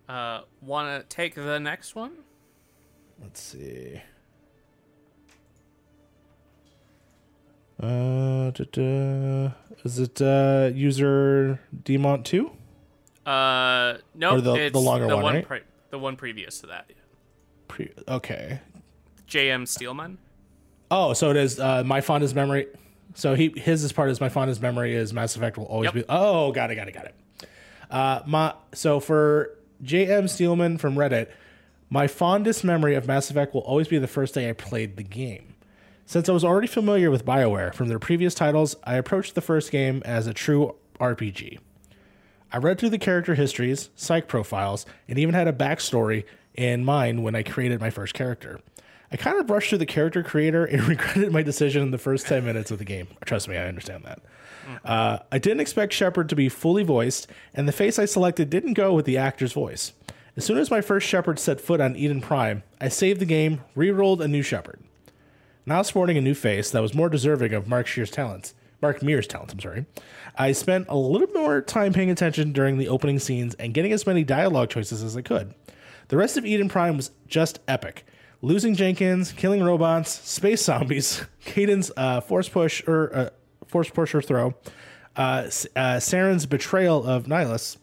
Uh, Want to take the next one? Let's see. Uh, da, da. is it uh, user Demont two? Uh, no, Or the- it's the longer the one, one, right? pre- the one previous to that. Pre- okay. J.M. Steelman. Oh, so it is uh, my fondest memory. So he his is part is my fondest memory is Mass Effect will always Yep. be. Oh, got it, got it, got it. Uh, my so for J.M. Steelman from Reddit, my fondest memory of Mass Effect will always be the first day I played the game. Since I was already familiar with BioWare from their previous titles, I approached the first game as a true RPG. I read through the character histories, psych profiles, and even had a backstory in mind when I created my first character. I kind of brushed through the character creator and regretted my decision in the first 10 minutes of the game. Trust me, I understand that. Uh, I didn't expect Shepard to be fully voiced, and the face I selected didn't go with the actor's voice. As soon as my first Shepard set foot on Eden Prime, I saved the game, re-rolled a new Shepard. Now sporting a new face that was more deserving of Mark Shear's talents, Mark Meer's talents, I'm sorry. I spent a little more time paying attention during the opening scenes and getting as many dialogue choices as I could. The rest of Eden Prime was just epic. Losing Jenkins, killing robots, space zombies, Kaidan's uh, force push or uh, force push or throw, uh, uh, Saren's betrayal of Nihilus,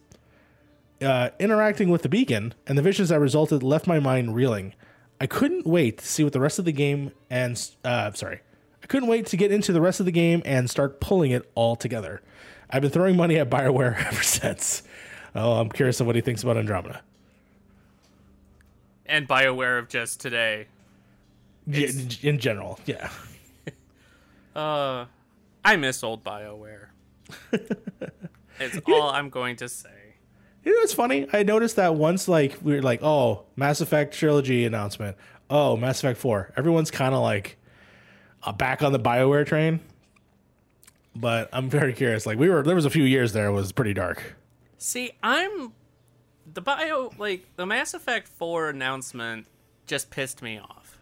uh, interacting with the beacon, and the visions that resulted left my mind reeling. I couldn't wait to see what the rest of the game and uh, sorry, I couldn't wait to get into the rest of the game and start pulling it all together. I've been throwing money at Bioware ever since. Oh, I'm curious of what he thinks about Andromeda. And BioWare of just today. Yeah, in general, yeah. Uh, I miss old BioWare. it's all I'm going to say. You know, it's funny. I noticed that once, like we were like, "Oh, Mass Effect trilogy announcement." Oh, Mass Effect Four. Everyone's kind of like uh, back on the Bioware train. But I'm very curious. Like we were, there was a few years there it was pretty dark. See, I'm the bio like the Mass Effect 4 announcement just pissed me off.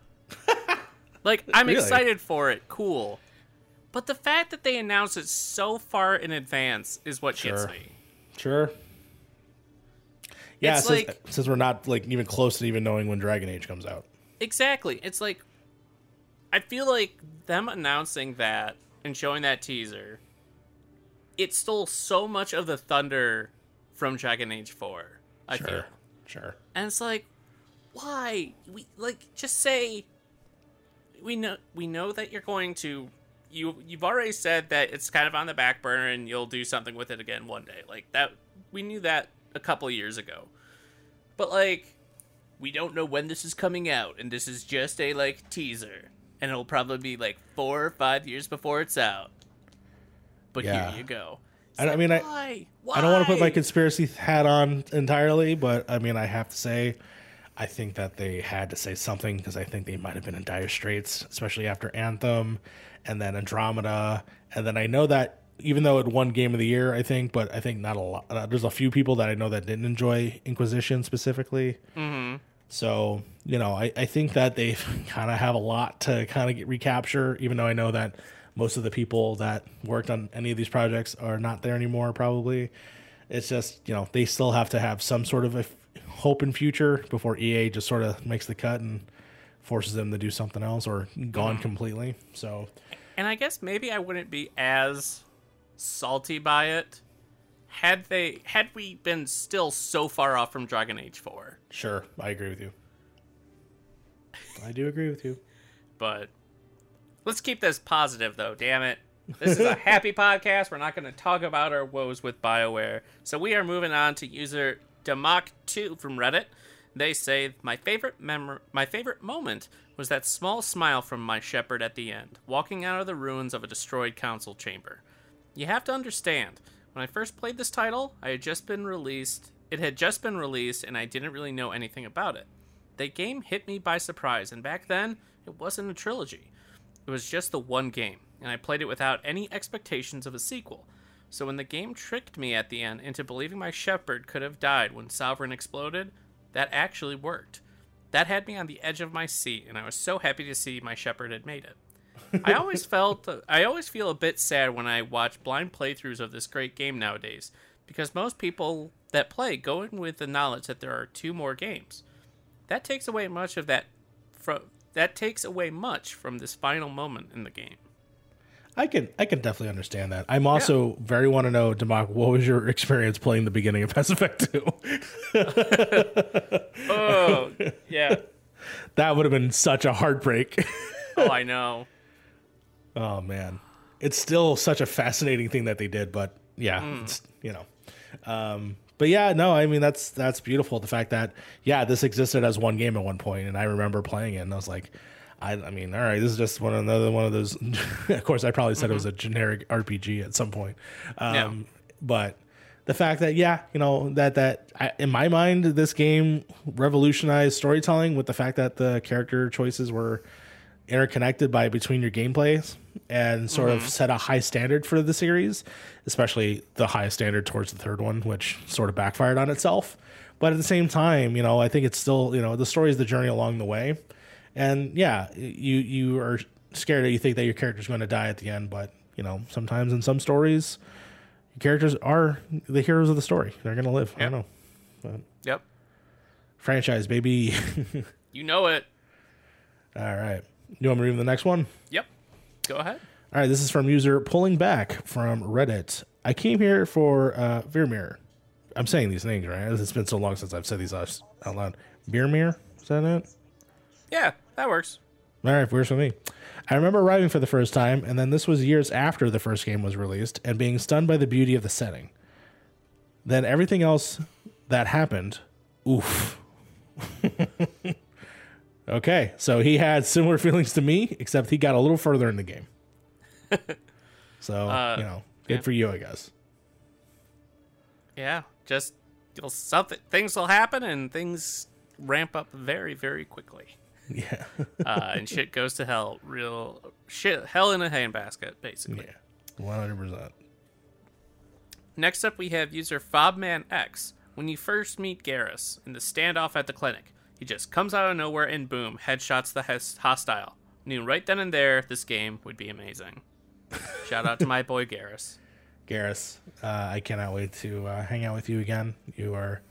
like I'm Really? excited for it, cool. But the fact that they announced it so far in advance is what gets Sure. me. Sure. Yeah, It's since, like- since we're not like even close to even knowing when Dragon Age comes out. Exactly. It's like I feel like them announcing that and showing that teaser it stole so much of the thunder from Dragon Age 4. I feel. Sure. Sure. And it's like, why? We like just say we know we know that you're going to you you've already said that it's kind of on the back burner and you'll do something with it again one day. Like that we knew that a couple years ago. But like we don't know when this is coming out and this is just a like teaser and it'll probably be like 4 or 5 years before it's out. But Yeah. here you go. I, I mean, I, Why? Why? I don't want to put my conspiracy hat on entirely, but I mean, I have to say, I think that they had to say something because I think they might have been in dire straits, especially after Anthem and then Andromeda. And then I know that even though it won Game of the Year, I think, but I think not a lot. Uh, there's a few people that I know that didn't enjoy Inquisition specifically. Mm-hmm. So, you know, I, I think that they kind of have a lot to kind of recapture, even though I know that most of the people that worked on any of these projects are not there anymore, probably. It's just, you know, they still have to have some sort of a f- hope in future before EA just sort of makes the cut and forces them to do something else or gone mm-hmm. completely. So, And I guess maybe I wouldn't be as salty by it had they had we been still so far off from Dragon Age 4. sure, I agree with you. I do agree with you. But let's keep this positive though, damn it. This is a happy podcast. We're not going to talk about our woes with BioWare. So we are moving on to user Demok2 from Reddit. They say my favorite mem- my favorite moment was that small smile from my Shepard at the end, walking out of the ruins of a destroyed council chamber. You have to understand, when I first played this title, I had just been released. It had just been released and I didn't really know anything about it. The game hit me by surprise, and back then, it wasn't a trilogy. It was just the one game, and I played it without any expectations of a sequel. So when the game tricked me at the end into believing my Shepard could have died when Sovereign exploded, that actually worked. That had me on the edge of my seat, and I was so happy to see my Shepard had made it. I always felt I always feel a bit sad when I watch blind playthroughs of this great game nowadays, because most people that play go in with the knowledge that there are two more games. That takes away much of that from that takes away much from this final moment in the game. I can I can definitely understand that. I'm also very want to know, Demok, what was your experience playing the beginning of Mass Effect 2? Oh, yeah. that would have been such a heartbreak. Oh, I know. Oh man. It's still such a fascinating thing that they did, but yeah, Hmm. it's you know. Um but yeah, no, I mean that's that's beautiful. The fact that yeah, this existed as one game at one point, and I remember playing it, and I was like, I, I mean, all right, this is just one another one of those. of course, I probably said it was a generic RPG at some point, um, Yeah. but the fact that yeah, you know that that I, in my mind, this game revolutionized storytelling with the fact that the character choices were interconnected by between your gameplays and sort of mm-hmm. set a high standard for the series, especially the highest standard towards the third one, which sort of backfired on itself. But at the same time, you know, I think it's still, you know, the story is the journey along the way. And yeah, you you are scared that you think that your character's going to die at the end, but you know, sometimes in some stories, your characters are the heroes of the story. They're going to live. I don't know. Yep. Franchise, baby. You know it. All right. You want me to read the next one? Yep. Go ahead. All right, this is from user pulling back from Reddit. I came here for uh, Virmire. I'm saying these things right. It's been so long since I've said these out loud. Beermeer, is that it? Yeah, that works. All right, works for me. I remember arriving for the first time, and then this was years after the first game was released, and being stunned by the beauty of the setting. Then everything else that happened, oof. okay, so he had similar feelings to me, except he got a little further in the game. so Uh, you know, good yeah. for you, I guess. Yeah, just it'll something things will happen and things ramp up very very quickly. Yeah, Uh, and shit goes to hell real shit hell in a handbasket basically. yeah, one hundred percent. Next up, we have user FobManX. When you first meet Garrus in the standoff at the clinic, he just comes out of nowhere and boom, headshots the hostile. Knew right then and there this game would be amazing. Shout out to my boy Garrus. Garrus, uh, I cannot wait to uh, hang out with you again. You are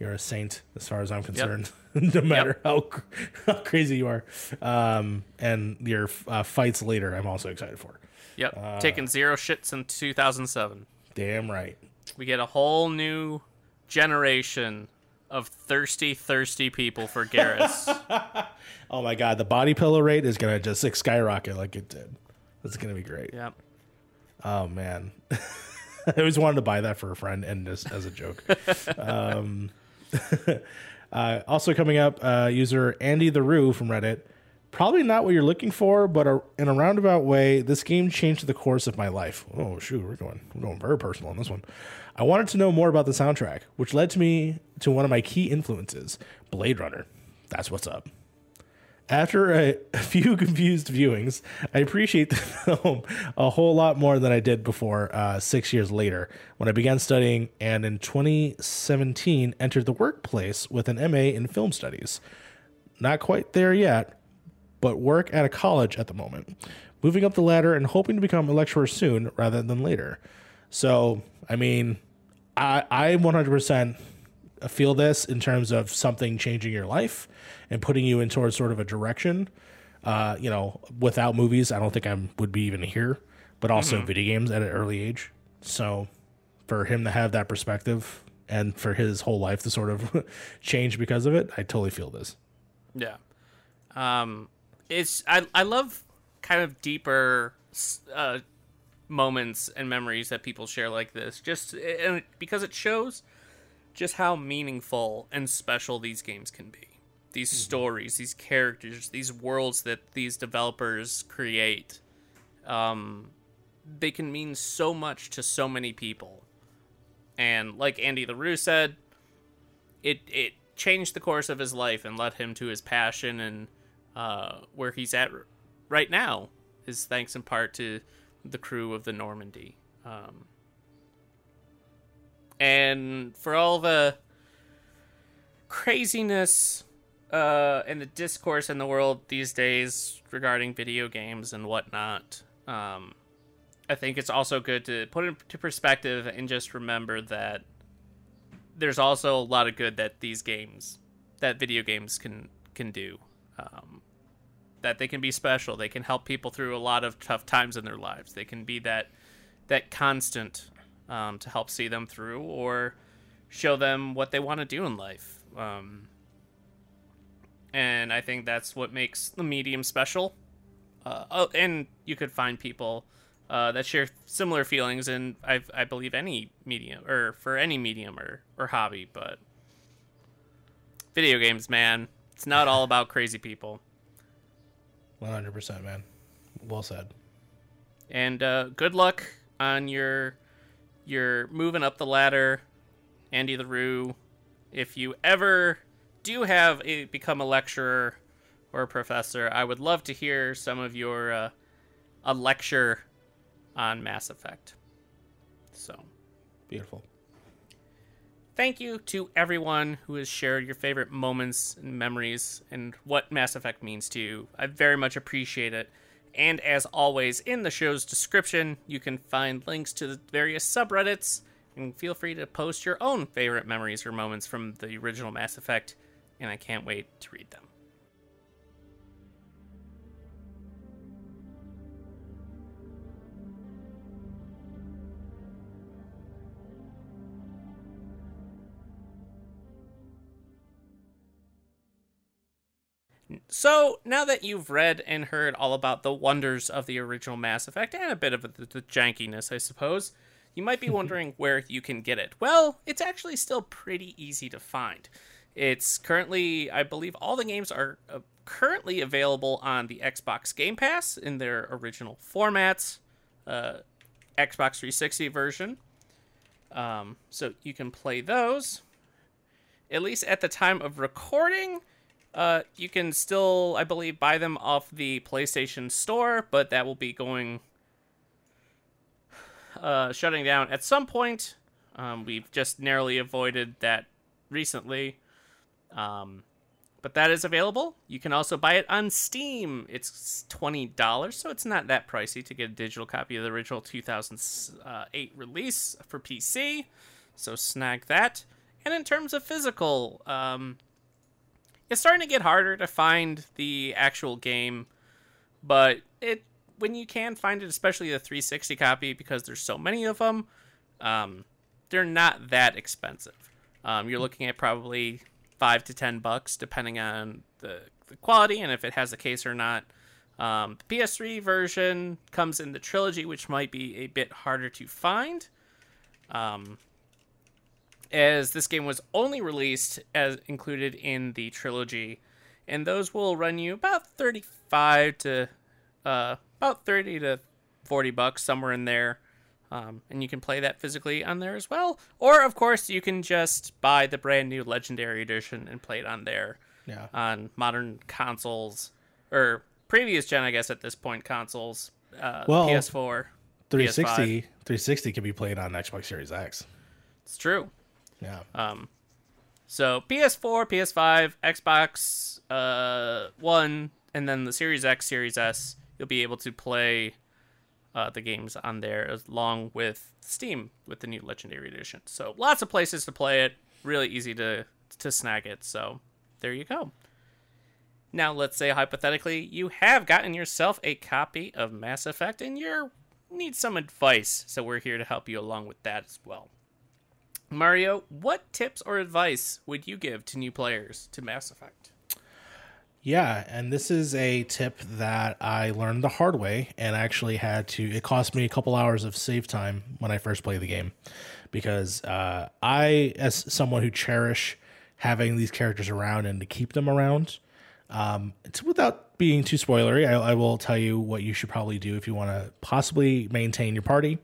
you're a saint as far as I'm concerned. no matter how how crazy you are, um, and your uh, fights later, I'm also excited for. Yep, taking zero shit since 2007. Damn right. We get a whole new generation of thirsty, thirsty people for Garrus. Oh my god, the body pillow rate is gonna just like, skyrocket like it did. It's gonna be great. yep. Oh man, I always wanted to buy that for a friend and just as a joke. um, uh, also coming up, uh, user Andy the Roo from Reddit. probably not what you're looking for, but a, in a roundabout way, this game changed the course of my life. Oh shoot, we're going we're going very personal on this one. I wanted to know more about the soundtrack, which led to me to one of my key influences, Blade Runner. That's what's up. After a, a few confused viewings, I appreciate the film a whole lot more than I did before. Uh, six years later, when I began studying, and in 2017 entered the workplace with an MA in film studies. Not quite there yet, but work at a college at the moment. Moving up the ladder and hoping to become a lecturer soon rather than later. So, I mean, I I 100% feel this in terms of something changing your life and putting you in towards sort of a direction. Uh, you know, without movies, I don't think I would be even here, but also video games at an early age. So, for him to have that perspective and for his whole life to sort of change because of it, I totally feel this. Yeah. Um, it's I I love kind of deeper uh, moments and memories that people share like this, just and it- because it shows just how meaningful and special these games can be. These stories, these characters, these worlds that these developers create, um, they can mean so much to so many people. And like Andy LaRue said, it it changed the course of his life and led him to his passion and uh, where he's at r- right now is thanks in part to the crew of the Normandy. Um, and for all the craziness uh, and the discourse in the world these days regarding video games and whatnot, um, I think it's also good to put it into perspective and just remember that there's also a lot of good that these games, that video games can can do. Um, that they can be special. They can help people through a lot of tough times in their lives. They can be that that constant um, to help see them through or show them what they want to do in life. Um, and I think that's what makes the medium special. Uh, oh, and you could find people uh, that share similar feelings in, I, I believe, any medium or for any medium or, or hobby. But video games, man, it's not all about crazy people. One hundred percent, man. Well said. And uh, good luck on your your moving up the ladder, Andy LaRue. If you ever do have a become a lecturer or a professor, I would love to hear some of your uh, a lecture on Mass Effect. So, Beautiful. Thank you to everyone who has shared your favorite moments and memories and what Mass Effect means to you. I very much appreciate it. And as always, in the show's description, you can find links to the various subreddits, and feel free to post your own favorite memories or moments from the original Mass Effect, and I can't wait to read them. So, now that you've read and heard all about the wonders of the original Mass Effect and a bit of the, the jankiness, I suppose, you might be wondering where you can get it. Well, it's actually still pretty easy to find. It's currently, I believe, all the games are uh, currently available on the Xbox Game Pass in their original formats, uh, Xbox 360 version. Um, so you can play those. At least at the time of recording, uh, you can still, I believe, buy them off the PlayStation Store, but that will be going uh, shutting down at some point. Um, we've just narrowly avoided that recently. Um, but that is available. You can also buy it on Steam. It's twenty dollars, so it's not that pricey to get a digital copy of the original two thousand eight release for PC. So snag that. And in terms of physical, um, it's starting to get harder to find the actual game, but it when you can find it, especially the 360 copy, because there's so many of them, um, they're not that expensive. Um, you're looking at probably five to ten bucks, depending on the, the quality and if it has a case or not. Um, the PS3 version comes in the trilogy, which might be a bit harder to find. Um, as this game was only released as included in the trilogy, and those will run you about 35 to uh, about 30 to 40 bucks somewhere in there. Um, and you can play that physically on there as well. Or, of course, you can just buy the brand new Legendary Edition and play it on there Yeah. on modern consoles or previous gen, I guess, at this point, consoles. Uh, Well, PS4, 360 360 can be played on Xbox Series X. It's true. Yeah. Um, so PS4, PS5, Xbox uh, One, and then the Series X, Series S, you'll be able to play uh, the games on there along with Steam with the new Legendary Edition. So lots of places to play it. Really easy to to snag it. So there you go. Now let's say hypothetically you have gotten yourself a copy of Mass Effect and you need some advice. So we're here to help you along with that as well. Mario, what tips or advice would you give to new players to Mass Effect? Yeah, and this is a tip that I learned the hard way and actually had to it cost me a couple hours of save time when I first played the game because uh, I as someone who cherish having these characters around and to keep them around um, it's without being too spoilery I, I will tell you what you should probably do if you want to possibly maintain your party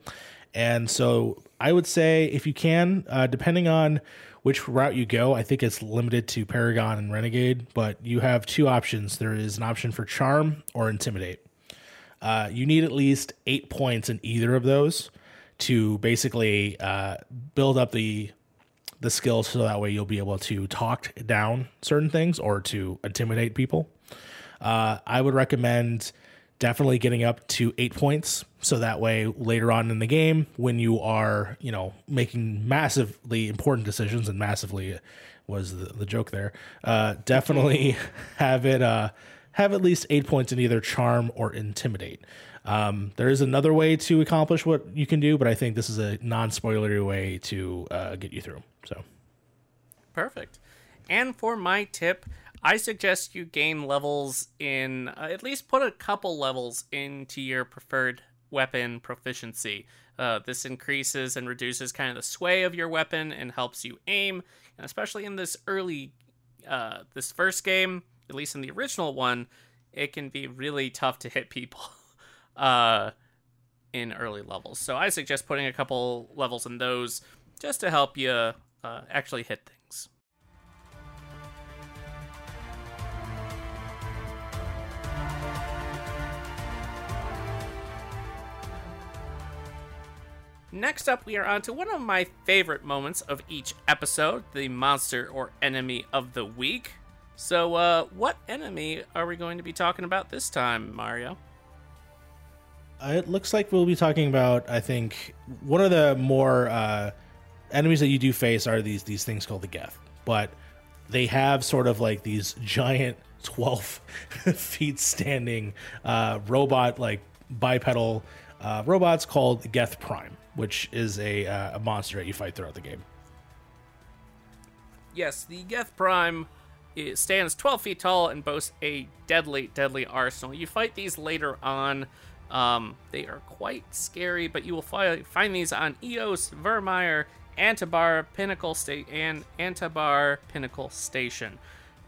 and so I would say if you can uh, depending on which route you go. I think it's limited to Paragon and Renegade, but you have two options. There is an option for Charm or Intimidate. Uh, you need at least eight points in either of those to basically uh, build up the the skills so that way you'll be able to talk down certain things or to intimidate people. Uh, I would recommend definitely getting up to eight points. So that way later on in the game when you are you know making massively important decisions and massively was the, the joke there uh, definitely have it uh, have at least eight points in either charm or intimidate. Um, there is another way to accomplish what you can do but i think this is a non-spoilery way to uh, get you through. So. Perfect. And for my tip, I suggest you gain levels in uh, at least put a couple levels into your preferred weapon proficiency. Uh, this increases and reduces kind of the sway of your weapon and helps you aim, and especially in this early, uh, this first game, at least in the original one, it can be really tough to hit people uh, in early levels. So I suggest putting a couple levels in those just to help you uh, actually hit things. Next up, we are on to one of my favorite moments of each episode the monster or enemy of the week. So, uh, what enemy are we going to be talking about this time, Mario? Uh, It looks like we'll be talking about. I think one of the more uh, enemies that you do face are these these things called the Geth, but they have sort of like these giant twelve feet standing uh, robot like bipedal uh, robots called Geth Prime, which is a uh, a monster that you fight throughout the game. Yes, the Geth Prime stands 12 feet tall and boasts a deadly, deadly arsenal. You fight these later on. Um, they are quite scary, but you will fi- find these on Ilos, Virmire, Antibar, Pinnacle State, and Antibar Pinnacle Station.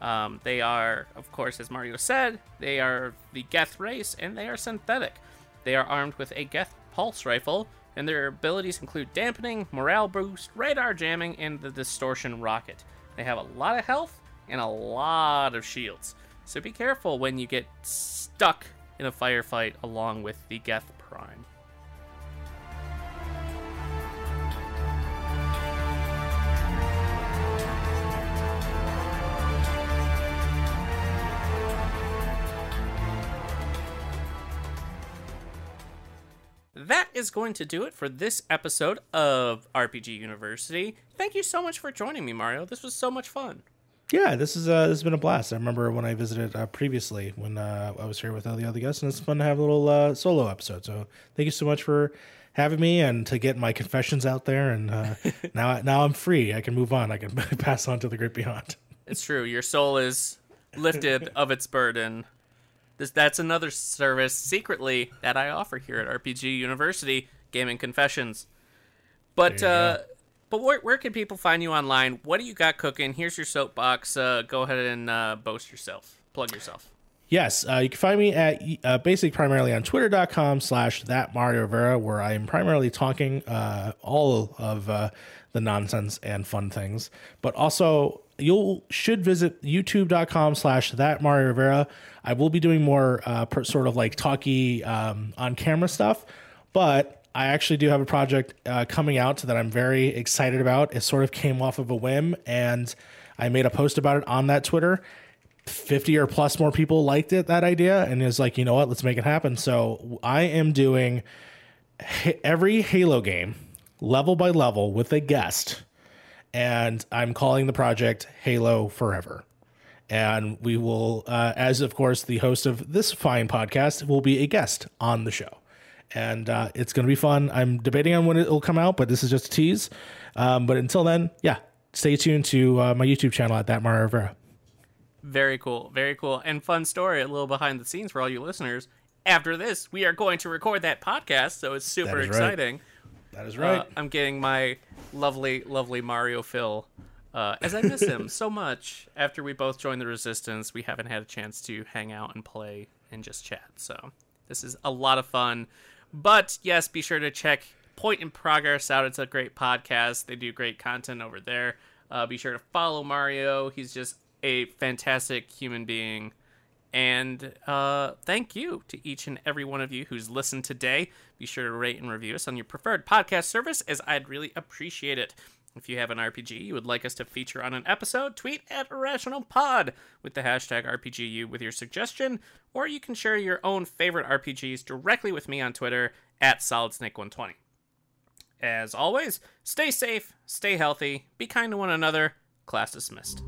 Um, they are, of course, as Mario said, they are the Geth race, and they are synthetic. They are armed with a Geth pulse rifle, and their abilities include dampening, morale boost, radar jamming, and the distortion rocket. They have a lot of health and a lot of shields, so be careful when you get stuck in a firefight along with the Geth Prime. That is going to do it for this episode of RPG University. Thank you so much for joining me, Mario. This was so much fun. Yeah, this is uh, this has been a blast. I remember when I visited uh, previously when uh, I was here with all the other guests, and it's fun to have a little uh, solo episode. So thank you so much for having me and to get my confessions out there. And uh, now now I'm free. I can move on. I can pass on to the great beyond. It's true. Your soul is lifted of its burden. This that's another service secretly that I offer here at RPG University, Gaming Confessions. But uh but where where can people find you online? What do you got cooking? Here's your soapbox. Uh, go ahead and uh, boast yourself. plug yourself. Yes, uh, you can find me at uh, basically primarily on twitter.com slash that Mario Rivera, where I am primarily talking uh, all of uh, the nonsense and fun things. But also, you should visit youtube.com slash that Mario Rivera. I will be doing more uh, per, sort of like talky um, on camera stuff, but I actually do have a project uh, coming out that I'm very excited about. It sort of came off of a whim, and I made a post about it on that Twitter 50 or plus more people liked it that idea and is like you know what let's make it happen so i am doing every halo game level by level with a guest and i'm calling the project halo forever and we will uh, as of course the host of this fine podcast will be a guest on the show and uh, it's going to be fun i'm debating on when it will come out but this is just a tease um, but until then yeah stay tuned to uh, my youtube channel at that mario rivera Very cool. Very cool. And fun story, a little behind the scenes for all you listeners. After this, we are going to record that podcast, so it's super exciting. right. That is Uh, right I'm getting my lovely, lovely Mario Phil. Uh, as I miss him so much after we both joined the Resistance, we haven't had a chance to hang out and play and just chat. So this is a lot of fun. But yes, be sure to check Point in Progress out. It's a great podcast. They do great content over there. Uh, be sure to follow Mario. He's just a fantastic human being. And uh, thank you to each and every one of you who's listened today. Be sure to rate and review us on your preferred podcast service, as I'd really appreciate it. If you have an RPG you would like us to feature on an episode, tweet at IrrationalPod with the hashtag RPGU with your suggestion, or you can share your own favorite RPGs directly with me on Twitter at SolidSnake120. As always, stay safe, stay healthy, be kind to one another. Class dismissed.